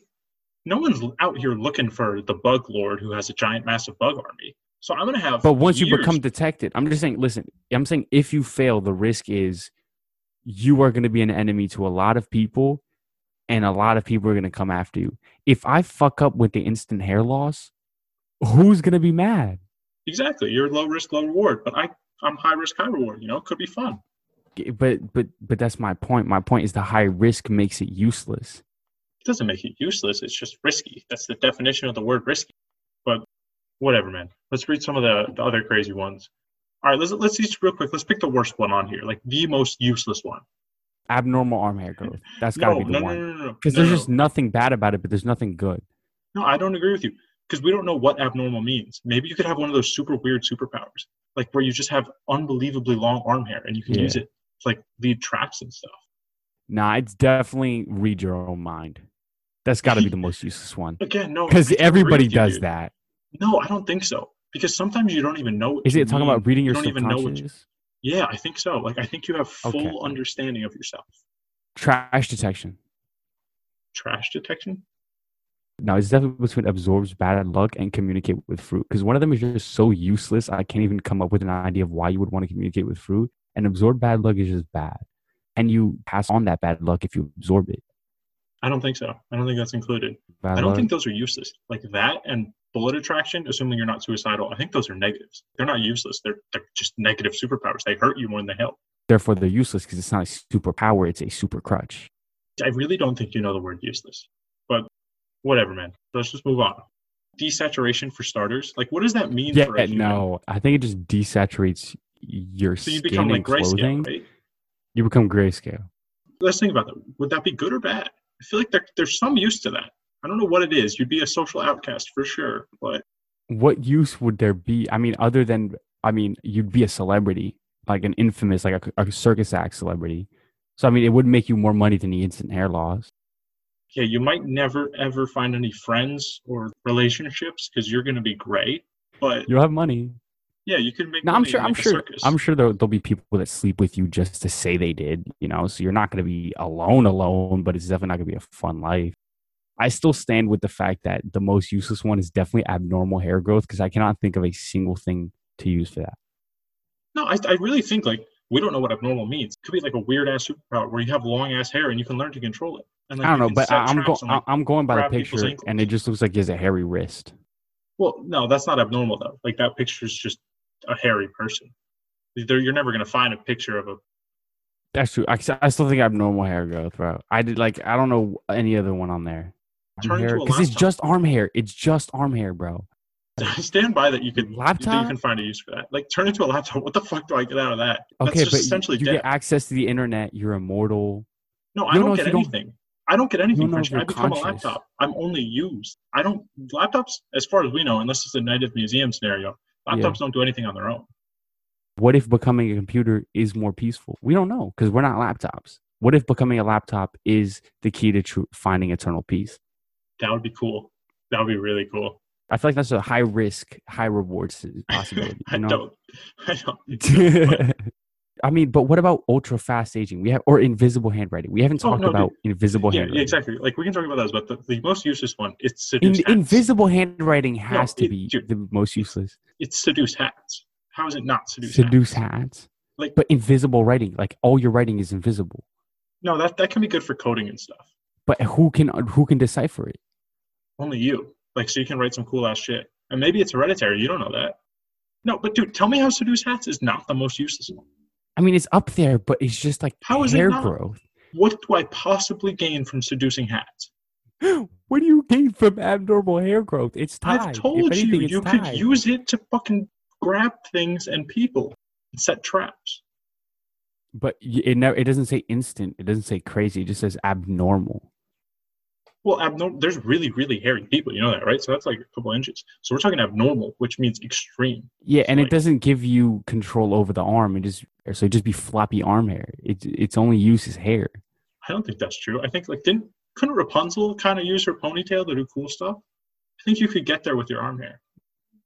no one's out here looking for the bug lord who has a giant, massive bug army. So I'm gonna have. but once you become detected i'm just saying listen i'm saying if you fail the risk is you are going to be an enemy to a lot of people and a lot of people are going to come after you if i fuck up with the instant hair loss who's going to be mad Exactly. You're low risk, low reward. But I, I'm high risk, high reward. You know, it could be fun. But but but that's my point. My point is the high risk makes it useless. It doesn't make it useless. It's just risky. That's the definition of the word risky. But whatever, man. Let's read some of the, the other crazy ones. All right, let's let's each real quick. Let's pick the worst one on here, like the most useless one. Abnormal arm hair growth. That's got to No, be the no, no, one. no, no, no. Because No, there's just nothing bad about it, but there's nothing good. no. I don't agree with you because we don't know what abnormal means. Maybe you could have one of those super weird superpowers, like where you just have unbelievably long arm hair and you can Yeah. use it to like lead traps and stuff. Nah, it's definitely read your own mind. That's got to be the most useless one. *laughs* Again, no, Because everybody you, does dude. that. No, I don't think so. Because sometimes you don't even know. Is it talking mean. about reading your you don't even know what you- subconscious? Yeah, I think so. Like I think you have full Okay. understanding of yourself. Trash detection. Trash detection. No, it's definitely between absorbs bad luck and communicate with fruit. Because one of them is just so useless. I can't even come up with an idea of why you would want to communicate with fruit. And absorb bad luck is just bad. And you pass on that bad luck if you absorb it. I don't think so. I don't think that's included. Bad I don't luck. think those are useless. Like that and bullet attraction, assuming you're not suicidal, I think those are negatives. They're not useless. They're they're just negative superpowers. They hurt you more than they help. Therefore, they're useless because it's not a superpower. It's a super crutch. I really don't think you know the word useless. Whatever, man. Let's just move on. Desaturation for starters. Like what does that mean Yeah, for a human? no. I think it just desaturates your So you skin become like clothing. grayscale, right? You become grayscale. Let's think about that. Would that be good or bad? I feel like there, there's some use to that. I don't know what it is. You'd be a social outcast for sure, but What use would there be? I mean, other than I mean, you'd be a celebrity, like an infamous, like a, a circus act celebrity. So I mean, it would make you more money than the instant hair loss. Yeah, you might never ever find any friends or relationships because you're going to be great, But You'll have money. yeah, you can make. No, I'm sure. I'm sure. circus. I'm sure there, there'll be people that sleep with you just to say they did. You know, so you're not going to be alone, alone. But it's definitely not going to be a fun life. I still stand with the fact that the most useless one is definitely abnormal hair growth because I cannot think of a single thing to use for that. No, I, I really think like we don't know what abnormal means. It could be like a weird ass superpower where you have long ass hair and you can learn to control it. And, like, I don't know, but I'm and, like, I'm going by the picture, and it just looks like he has a hairy wrist. Well, no, that's not abnormal though. Like that picture is just a hairy person. There, you're never going to find a picture of a. That's true. I, I still think abnormal hair growth, bro. I did like I don't know any other one on there. Turn into a Because it's just arm hair. It's just arm hair, bro. *laughs* Stand by that you could that you can find a use for that. Like turn into a laptop. What the fuck do I get out of that? That's Okay, just but you, essentially you dead. get access to the internet. You're immortal. No, I You don't get you don't- anything. I don't get anything, know French. if you're I become a laptop. I'm only used. I don't laptops, as far as we know, unless it's a native museum scenario. Laptops Yeah. don't do anything on their own. What if becoming a computer is more peaceful? We don't know because we're not laptops. What if becoming a laptop is the key to tru- finding eternal peace? That would be cool. That would be really cool. I feel like that's a high risk, high reward s- possibility. *laughs* I You know? don't. I don't. *laughs* I mean, but what about ultra fast aging? We have or invisible handwriting. We haven't Oh, talked no, dude. about invisible yeah, handwriting. yeah, exactly. Like we can talk about those, but the, the most useless one it's In, seduce hats. invisible handwriting has to it- be dude, the most useless. It's seduce hats. How is it not seduce? Seduce hats? hats. Like- but invisible writing, like all your writing is invisible. No, that that can be good for coding and stuff. But who can who can decipher it? Only you. Like so you can write some cool ass shit. And maybe it's hereditary. You don't know that. No, but dude, tell me how seduce hats is not the most useless one. I mean, it's up there, but it's just like How is it hair not? growth. What do I possibly gain from seducing hats? *gasps* What do you gain from abnormal hair growth? It's tied. I've If told anything, you you tied. could use it to fucking grab things and people and set traps. but it never. It doesn't say instant. It doesn't say crazy. It just says abnormal. Well, abnormal. There's really, really hairy people. You know that, right? So that's like a couple inches. So we're talking abnormal, which means extreme. Yeah, and like- it doesn't give you control over the arm. It just so it just be floppy arm hair. It's its only use is hair. I don't think that's true. I think like didn't couldn't Rapunzel kind of use her ponytail to do cool stuff? I think you could get there with your arm hair.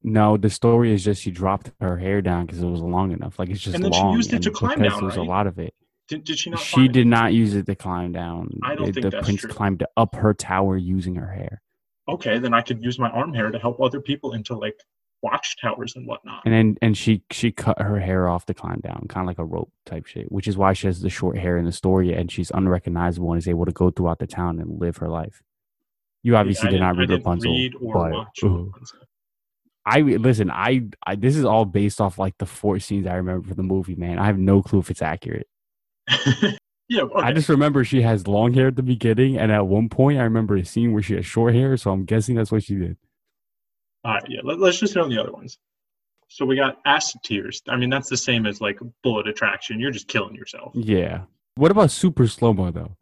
No, the story is just she dropped her hair down because it was long enough. Like it's just And then she used it to climb down, There's a right? lot of it. Did, did she not? She did not use it to climb down. I don't The- think the that's prince true. climbed up her tower using her hair, Okay, then I could use my arm hair to help other people into like watchtowers and whatnot. and then and she she cut her hair off to climb down, kind of like a rope type shit. Which is why she has the short hair in the story, and she's unrecognizable and is able to go throughout the town and live her life. You obviously I did not I read didn't Rapunzel, read or but watch. Rapunzel. I listen. I, I this is all based off like the four scenes I remember from the movie. Man, I have no clue if it's accurate. *laughs* yeah, okay. I just remember she has long hair at the beginning, and at one point I remember a scene where she has short hair. So I'm guessing that's what she did. All right, yeah. Let, us just hit on the other ones. So we got acid tears. I mean, that's the same as like bullet attraction. You're just killing yourself. Yeah. What about super slow mo though?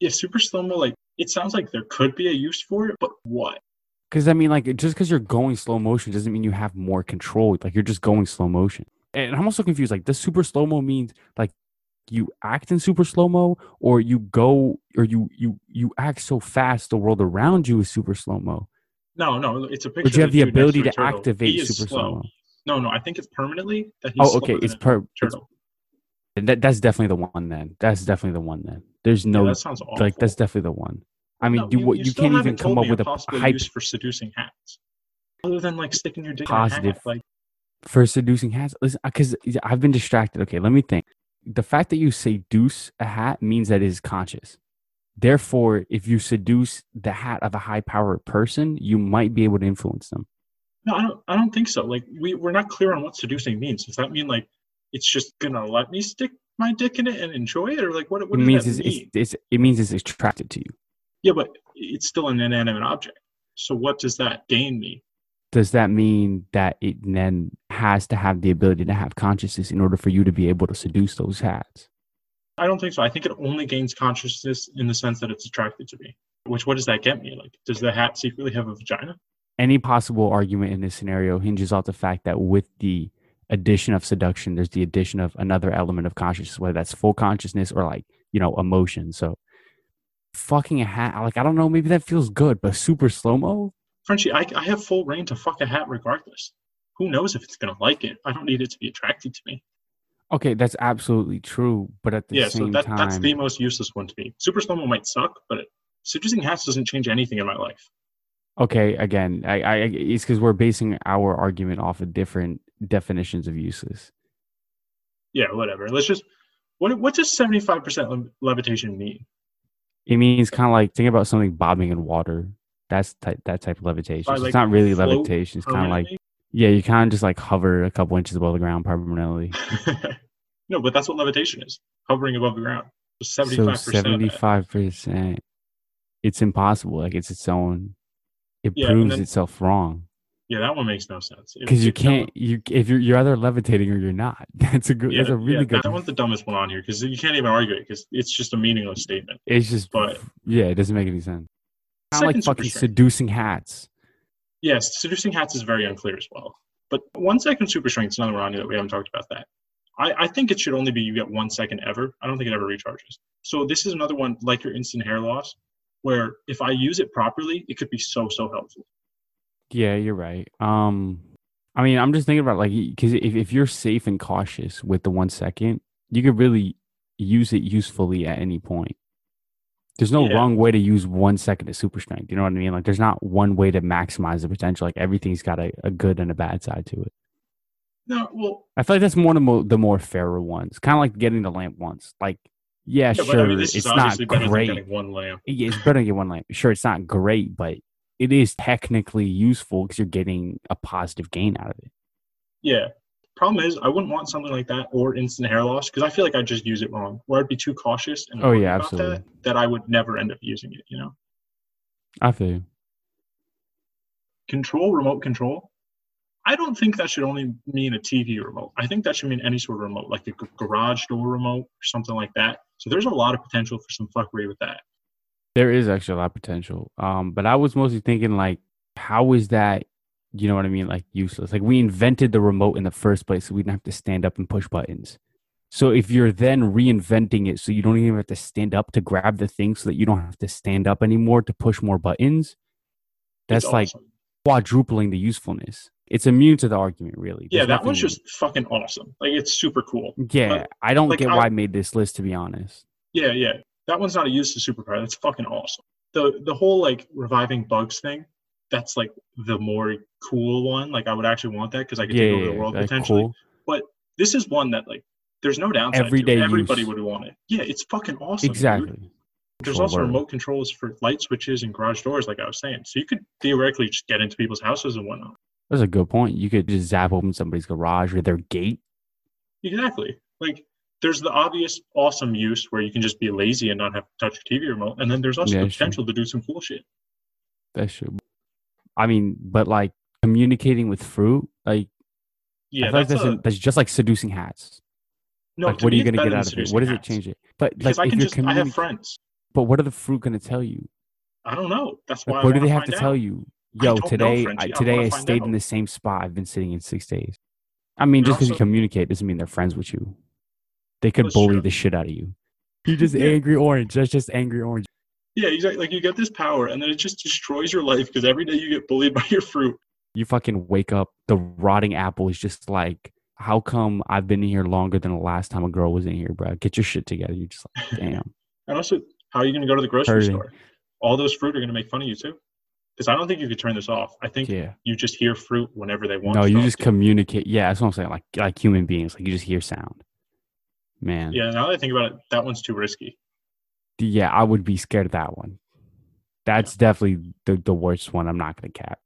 Yeah, super slow mo. Like it sounds like there could be a use for it, but what? Because I mean, like just because you're going slow motion doesn't mean you have more control. Like you're just going slow motion. And I'm also confused. Like, does super slow mo means like you act in super slow mo, or you go, or you you you act so fast the world around you is super slow mo? No, no, it's a picture. But you have the of dude next ability a to activate super slow. mo. No, no, I think it's permanently that he's Oh, okay. It's per. It's, turtle. that, that's definitely the one. Then that's definitely the one. Then there's Yeah, no that sounds awful. like that's definitely the one. I mean, No, do what you, still can't even come up with a a hype use for seducing hats, other than like sticking your dick in Positive. a hat. Like, for seducing hats. Listen, because I've been distracted. Okay, let me think. The fact that you seduce a hat means that it is conscious. Therefore, if you seduce the hat of a high-powered person, you might be able to influence them. no, I don't. I don't think so. Like, we we're not clear on what seducing means. Does that mean like it's just gonna let me stick my dick in it and enjoy it, or like what? What it does means that mean? it's, it's it means it's attracted to you. Yeah, but it's still an inanimate object. So what does that gain me? Does that mean that it then has to have the ability to have consciousness in order for you to be able to seduce those hats? I don't think so. I think it only gains consciousness in the sense that it's attracted to me. Which what does that get me? Like, does the hat secretly have a vagina? any possible argument in this scenario hinges off the fact that with the addition of seduction, there's the addition of another element of consciousness, whether that's full consciousness or like, you know, emotion. So fucking a hat, like, I don't know, maybe that feels good, but super slow mo? Frenchie, I, I have full reign to fuck a hat regardless. Who knows if it's gonna like it? I don't need it to be attracted to me. Okay, that's absolutely true. But at the yeah, so that, time, that's the most useless one to me. Super slow mo might suck, but it, seducing hats doesn't change anything in my life. okay, again, I, I it's because we're basing our argument off of different definitions of useless. Yeah, whatever. Let's just what what does seventy five percent levitation mean? It means kind of like think about something bobbing in water. That's type, that type of levitation. Like, it's not really levitation. It's kind of like? Yeah, you kind of just like hover a couple inches above the ground permanently. *laughs* no, but that's what levitation is. Hovering above the ground. So seventy-five percent, it's impossible. Like it's its own. It Yeah, proves then- itself wrong Yeah, that one makes no sense. Because you if no one- can't. You if you're you're either levitating or you're not. *laughs* That's a good. Yeah, that's a really yeah, good. That one's the dumbest one on here because you can't even argue it because it's just a meaningless statement. It's just. But yeah, it doesn't make any sense. Kind of like fucking seducing hats. Yes, seducing hats is very unclear as well. But one second super strength is another one that we haven't talked about that. I, I think it should only be you get one second ever. I don't think it ever recharges. So this is another one like your instant hair loss, where if I use it properly, it could be so so helpful. Yeah, you're right. Um, I mean, I'm just thinking about like because if if you're safe and cautious with the one second, you could really use it usefully at any point. There's no Yeah. wrong way to use one second of super strength. You know what I mean? Like, there's not one way to maximize the potential. Like, everything's got a, a good and a bad side to it. No, well, I feel like that's one of the more, the more fairer ones. Kind of like getting the lamp once. Like, yeah, yeah, sure, I mean, it's not great. one lamp. Yeah, it's better to get one lamp. Sure, it's not great, but it is technically useful because you're getting a positive gain out of it. Yeah. Problem is, I wouldn't want something like that or instant hair loss because I feel like I'd just use it wrong. Or I'd be too cautious and Oh, yeah, absolutely. that that I would never end up using it. You know, I feel you. control, remote control. I don't think that should only mean a TV remote. I think that should mean any sort of remote, like a g- garage door remote or something like that. So there's a lot of potential for some fuckery with that. There is actually a lot of potential. Um, but I was mostly thinking like, how is that? You know what I mean? Like useless. Like we invented the remote in the first place, so we didn't have to stand up and push buttons. So if you're then reinventing it, so you don't even have to stand up to grab the thing, so that you don't have to stand up anymore to push more buttons, that's It's like awesome. quadrupling the usefulness. It's immune to the argument, really. yeah, that one's just fucking awesome. Like it's super cool. Yeah, but, I don't like, get I- why I made this list to be honest. Yeah, yeah. That one's not a useless superpower. That's fucking awesome. The the whole like reviving bugs thing, that's like the more cool one. Like I would actually want that because I could Yeah, take over the world potentially. cool. This is one that like there's no downside. Everyday. Everybody use. would want it. Yeah, it's fucking awesome. dude. Exactly. There's also remote controls for light switches and garage doors, like I was saying. So you could theoretically just get into people's houses and whatnot. That's a good point. You could just zap open somebody's garage or their gate. Exactly. Like there's the obvious awesome use where you can just be lazy and not have to touch your TV remote, and then there's also Yeah, the potential to do some cool shit. That should. I mean, but like communicating with fruit, like Yeah, I feel like that's, that's, a, that's just like seducing hats. no. like, what are you gonna get out of it? What does it change it? But Because like, I if you're just I have communicating, friends. but what are the fruit gonna tell you? I don't know. That's why. Like, I what do they have to out. tell you? Yo, don't know, today, I, I today wanna I stayed out. in the same spot. I've been sitting in six days. I mean, just because you communicate doesn't mean they're friends with you. They could That's bully true. the shit out of you. *laughs* You just Yeah. angry orange. That's just angry orange. Yeah, exactly. Like you get this power, and then it just destroys your life because every day you get bullied *laughs* by your fruit. You fucking wake up. The rotting apple is just like, how come I've been in here longer than the last time a girl was in here, bro? Get your shit together. You're just like, *laughs* damn. And also, how are you going to go to the grocery Hurting. store? All those fruit are going to make fun of you too. Because I don't think you could turn this off. I think Yeah. you just hear fruit whenever they want. No, you just to. communicate. Yeah, that's what I'm saying. Like like human beings. Like you just hear sound. Man. Yeah, now that I think about it, that one's too risky. Yeah, I would be scared of that one. That's definitely the, the worst one. I'm not gonna cap.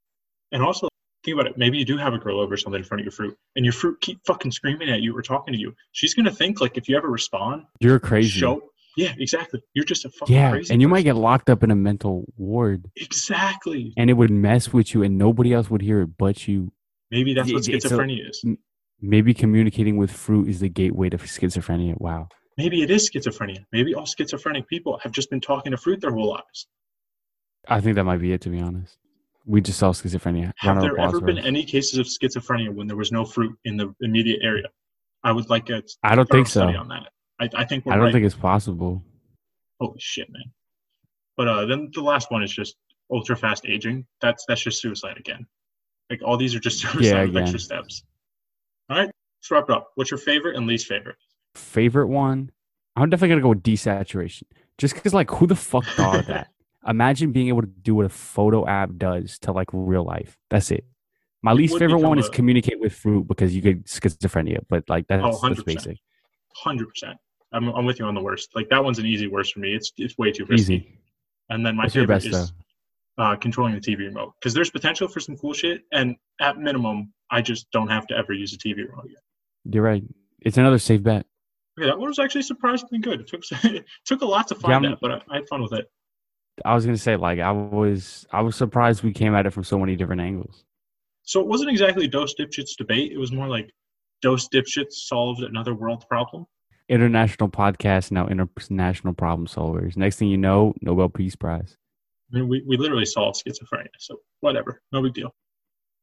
And also, think about it. Maybe you do have a girl over something in front of your fruit, and your fruit keep fucking screaming at you or talking to you. She's gonna think like if you ever respond, You're crazy. show. Yeah, exactly. You're just a fucking yeah, crazy. and you might get locked up in a mental ward, exactly. and it would mess with you, and nobody else would hear it but you. Maybe that's what it's a- schizophrenia is. Maybe communicating with fruit is the gateway to schizophrenia. Wow. Maybe it is schizophrenia. Maybe all schizophrenic people have just been talking to fruit their whole lives. I think that might be it. To be honest, we just saw schizophrenia. Have there ever been any cases of schizophrenia when there was no fruit in the immediate area? I would like a I don't think so. study on that. I, I think we're I don't right. think it's possible. Holy shit, man! But uh, then the last one is just ultra fast aging. That's that's just suicide again. Like all these are just *laughs* suicide with again. extra steps. All right, let's wrap it up. What's your favorite and least favorite? Favorite one, I'm definitely gonna go with desaturation. Just because, like, who the fuck thought of that? *laughs* Imagine being able to do what a photo app does to like real life. That's it. My It least favorite one is communicate with fruit because you get schizophrenia, but like that's, Oh, 100%. basic. Hundred percent. I'm I'm with you on the worst. Like that one's an easy worst for me. It's it's way too risky. Easy. And then my What's favorite best is uh, controlling the TV remote because there's potential for some cool shit, and at minimum, I just don't have to ever use a TV remote again. You're right. It's another safe bet. Okay, that one was actually surprisingly good. It took *laughs* it took a lot to find I'm- that, but I, I had fun with it. I was gonna say like I was I was surprised we came at it from so many different angles. So it wasn't exactly dose dipshits debate. It was more like dose dipshits solved another world problem. International podcast now international problem solvers. Next thing you know, Nobel Peace Prize. I mean, we, we literally solved schizophrenia, so whatever, no big deal.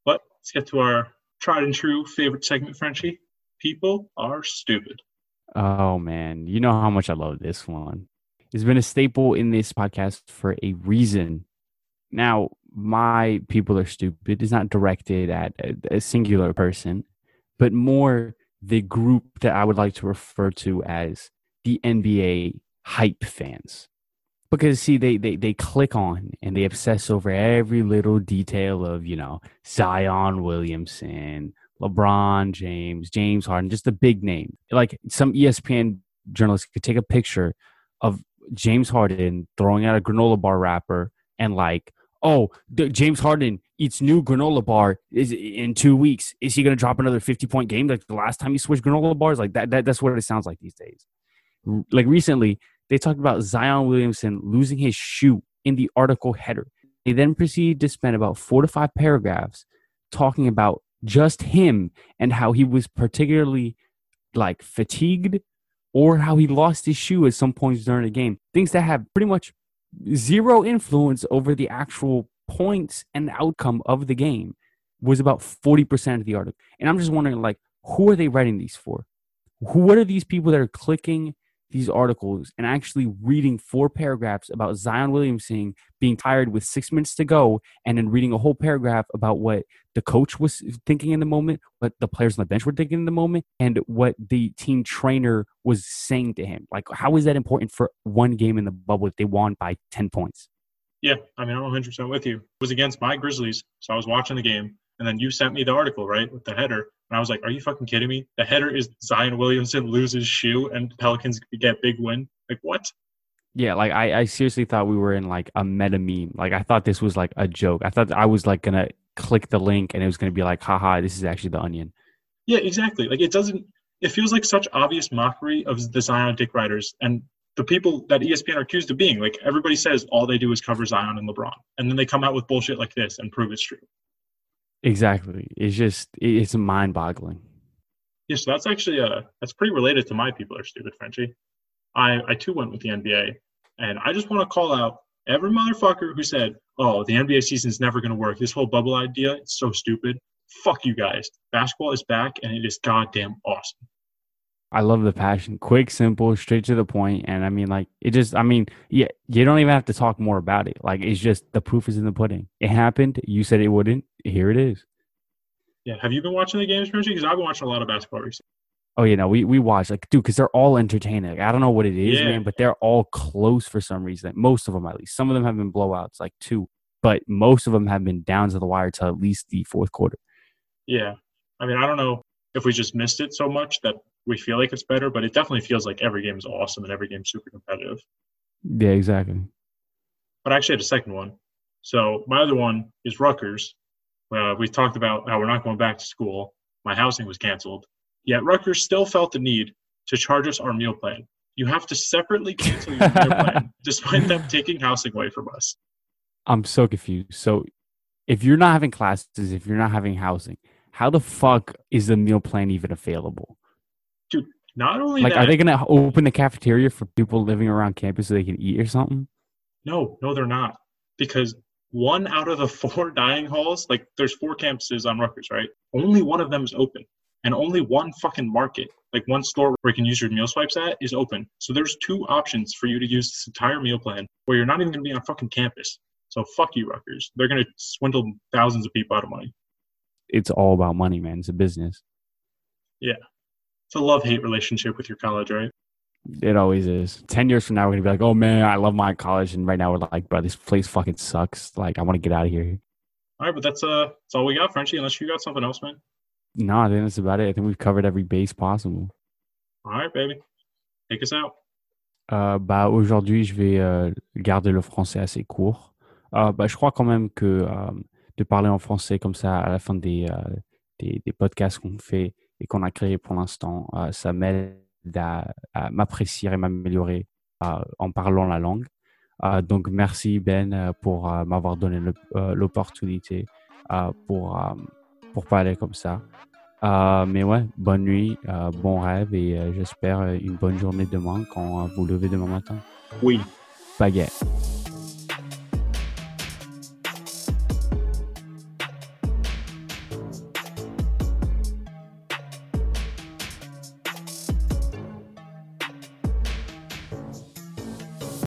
But let's get to our tried and true favorite segment, Frenchie. People are stupid. Oh man, you know how much I love this one. It's been a staple in this podcast for a reason. Now, my people are stupid is not directed at a, a singular person, but more the group that I would like to refer to as the NBA hype fans. Because see, they they they click on and they obsess over every little detail of, you know, Zion Williamson, LeBron James, James Harden, just the big name. Like some ESPN journalist could take a picture of James Harden throwing out a granola bar wrapper and like, oh, the, James Harden eats new granola bar is in two weeks. Is he going to drop another fifty point game like the last time he switched granola bars? Like that, that. That's what it sounds like these days. Like recently, they talked about Zion Williamson losing his shoe in the article header. They then proceeded to spend about four to five paragraphs talking about just him and how he was particularly like fatigued or how he lost his shoe at some points during the game. Things that have pretty much zero influence over the actual points and outcome of the game was about 40% of the article. And I'm just wondering like who are they writing these for? Who what are these people that are clicking these articles and actually reading four paragraphs about Zion Williamson being tired with 6 minutes to go and then reading a whole paragraph about what the coach was thinking in the moment, what the players on the bench were thinking in the moment, and what the team trainer was saying to him. Like, how is that important for one game in the bubble if they won by 10 points? Yeah, I mean, I'm 100% with you. It was against my Grizzlies, so I was watching the game, and then you sent me the article, right, with the header. And I was like, are you fucking kidding me? The header is Zion Williamson loses shoe and Pelicans get big win. Like, what? Yeah, like I, I seriously thought we were in like a meta meme. Like I thought this was like a joke. I thought I was like gonna click the link and it was going to be like, haha, this is actually the onion. Yeah, exactly. Like it doesn't. It feels like such obvious mockery of the Zion dick writers and the people that ESPN are accused of being. Like everybody says, all they do is cover Zion and LeBron, and then they come out with bullshit like this and prove it's true. Exactly. It's just it's mind boggling. Yeah, so that's actually uh that's pretty related to my people are stupid, Frenchie. I I too went with the NBA, and I just want to call out every motherfucker who said, "Oh, the NBA season's never going to work. This whole bubble idea, it's so stupid." Fuck you guys. Basketball is back, and it is goddamn awesome. I love the passion. Quick, simple, straight to the point. And I mean, like, it just, I mean, yeah, you don't even have to talk more about it. Like, it's just the proof is in the pudding. It happened. You said it wouldn't. Here it is. Yeah. Have you been watching the games, Frenchie? Because I've been watching a lot of basketball recently. Oh, you know, we, we watch, like, dude, because they're all entertaining. Like, I don't know what it is, Yeah. man, but they're all close for some reason. Most of them, at least. Some of them have been blowouts, like two, but most of them have been down to the wire to at least the fourth quarter. Yeah. I mean, I don't know if we just missed it so much that we feel like it's better, but it definitely feels like every game is awesome and every game's super competitive. Yeah, exactly. But I actually had a second one. So my other one is Rutgers. Uh, we talked about how we're not going back to school. My housing was canceled. Yet Rutgers still felt the need to charge us our meal plan. You have to separately cancel your meal plan *laughs* despite them taking housing away from us. I'm so confused. So, if you're not having classes, if you're not having housing, how the fuck is the meal plan even available? Not only Like, that, are they going to open the cafeteria for people living around campus so they can eat or something? No, no, they're not. Because one out of the four *laughs* dining halls, like there's four campuses on Rutgers, right? Only one of them is open. And only one fucking market, like one store where you can use your meal swipes at, is open. So there's two options for you to use this entire meal plan where you're not even gonna be on fucking campus. So fuck you, Rutgers. They're gonna swindle thousands of people out of money. It's all about money, man. It's a business. It's a love hate relationship with your college, right? It always is. 10 years from now, we're going to be like, oh man, I love my college. And right now, we're like, bro, this place fucking sucks. Like, I want to get out of here. All right, but that's uh that's all we got, Frenchie, unless you got something else, man. No, I think that's about it. I think we've covered every base possible. All right, baby. Take us out. Euh, bah, aujourd'hui, je vais euh, garder le français assez court. Euh, bah, je crois quand même que euh, de parler en français comme ça à la fin des, euh, des, des podcasts qu'on fait et qu'on a créés pour l'instant, euh, ça m'aide à, à m'apprécier et m'améliorer euh, en parlant la langue. Euh, donc, merci Ben pour m'avoir donné l'opportunité pour, pour parler comme ça. Euh, mais ouais, bonne nuit, euh, bon rêve et euh, j'espère une bonne journée demain quand vous levez demain matin. Oui. Baguette.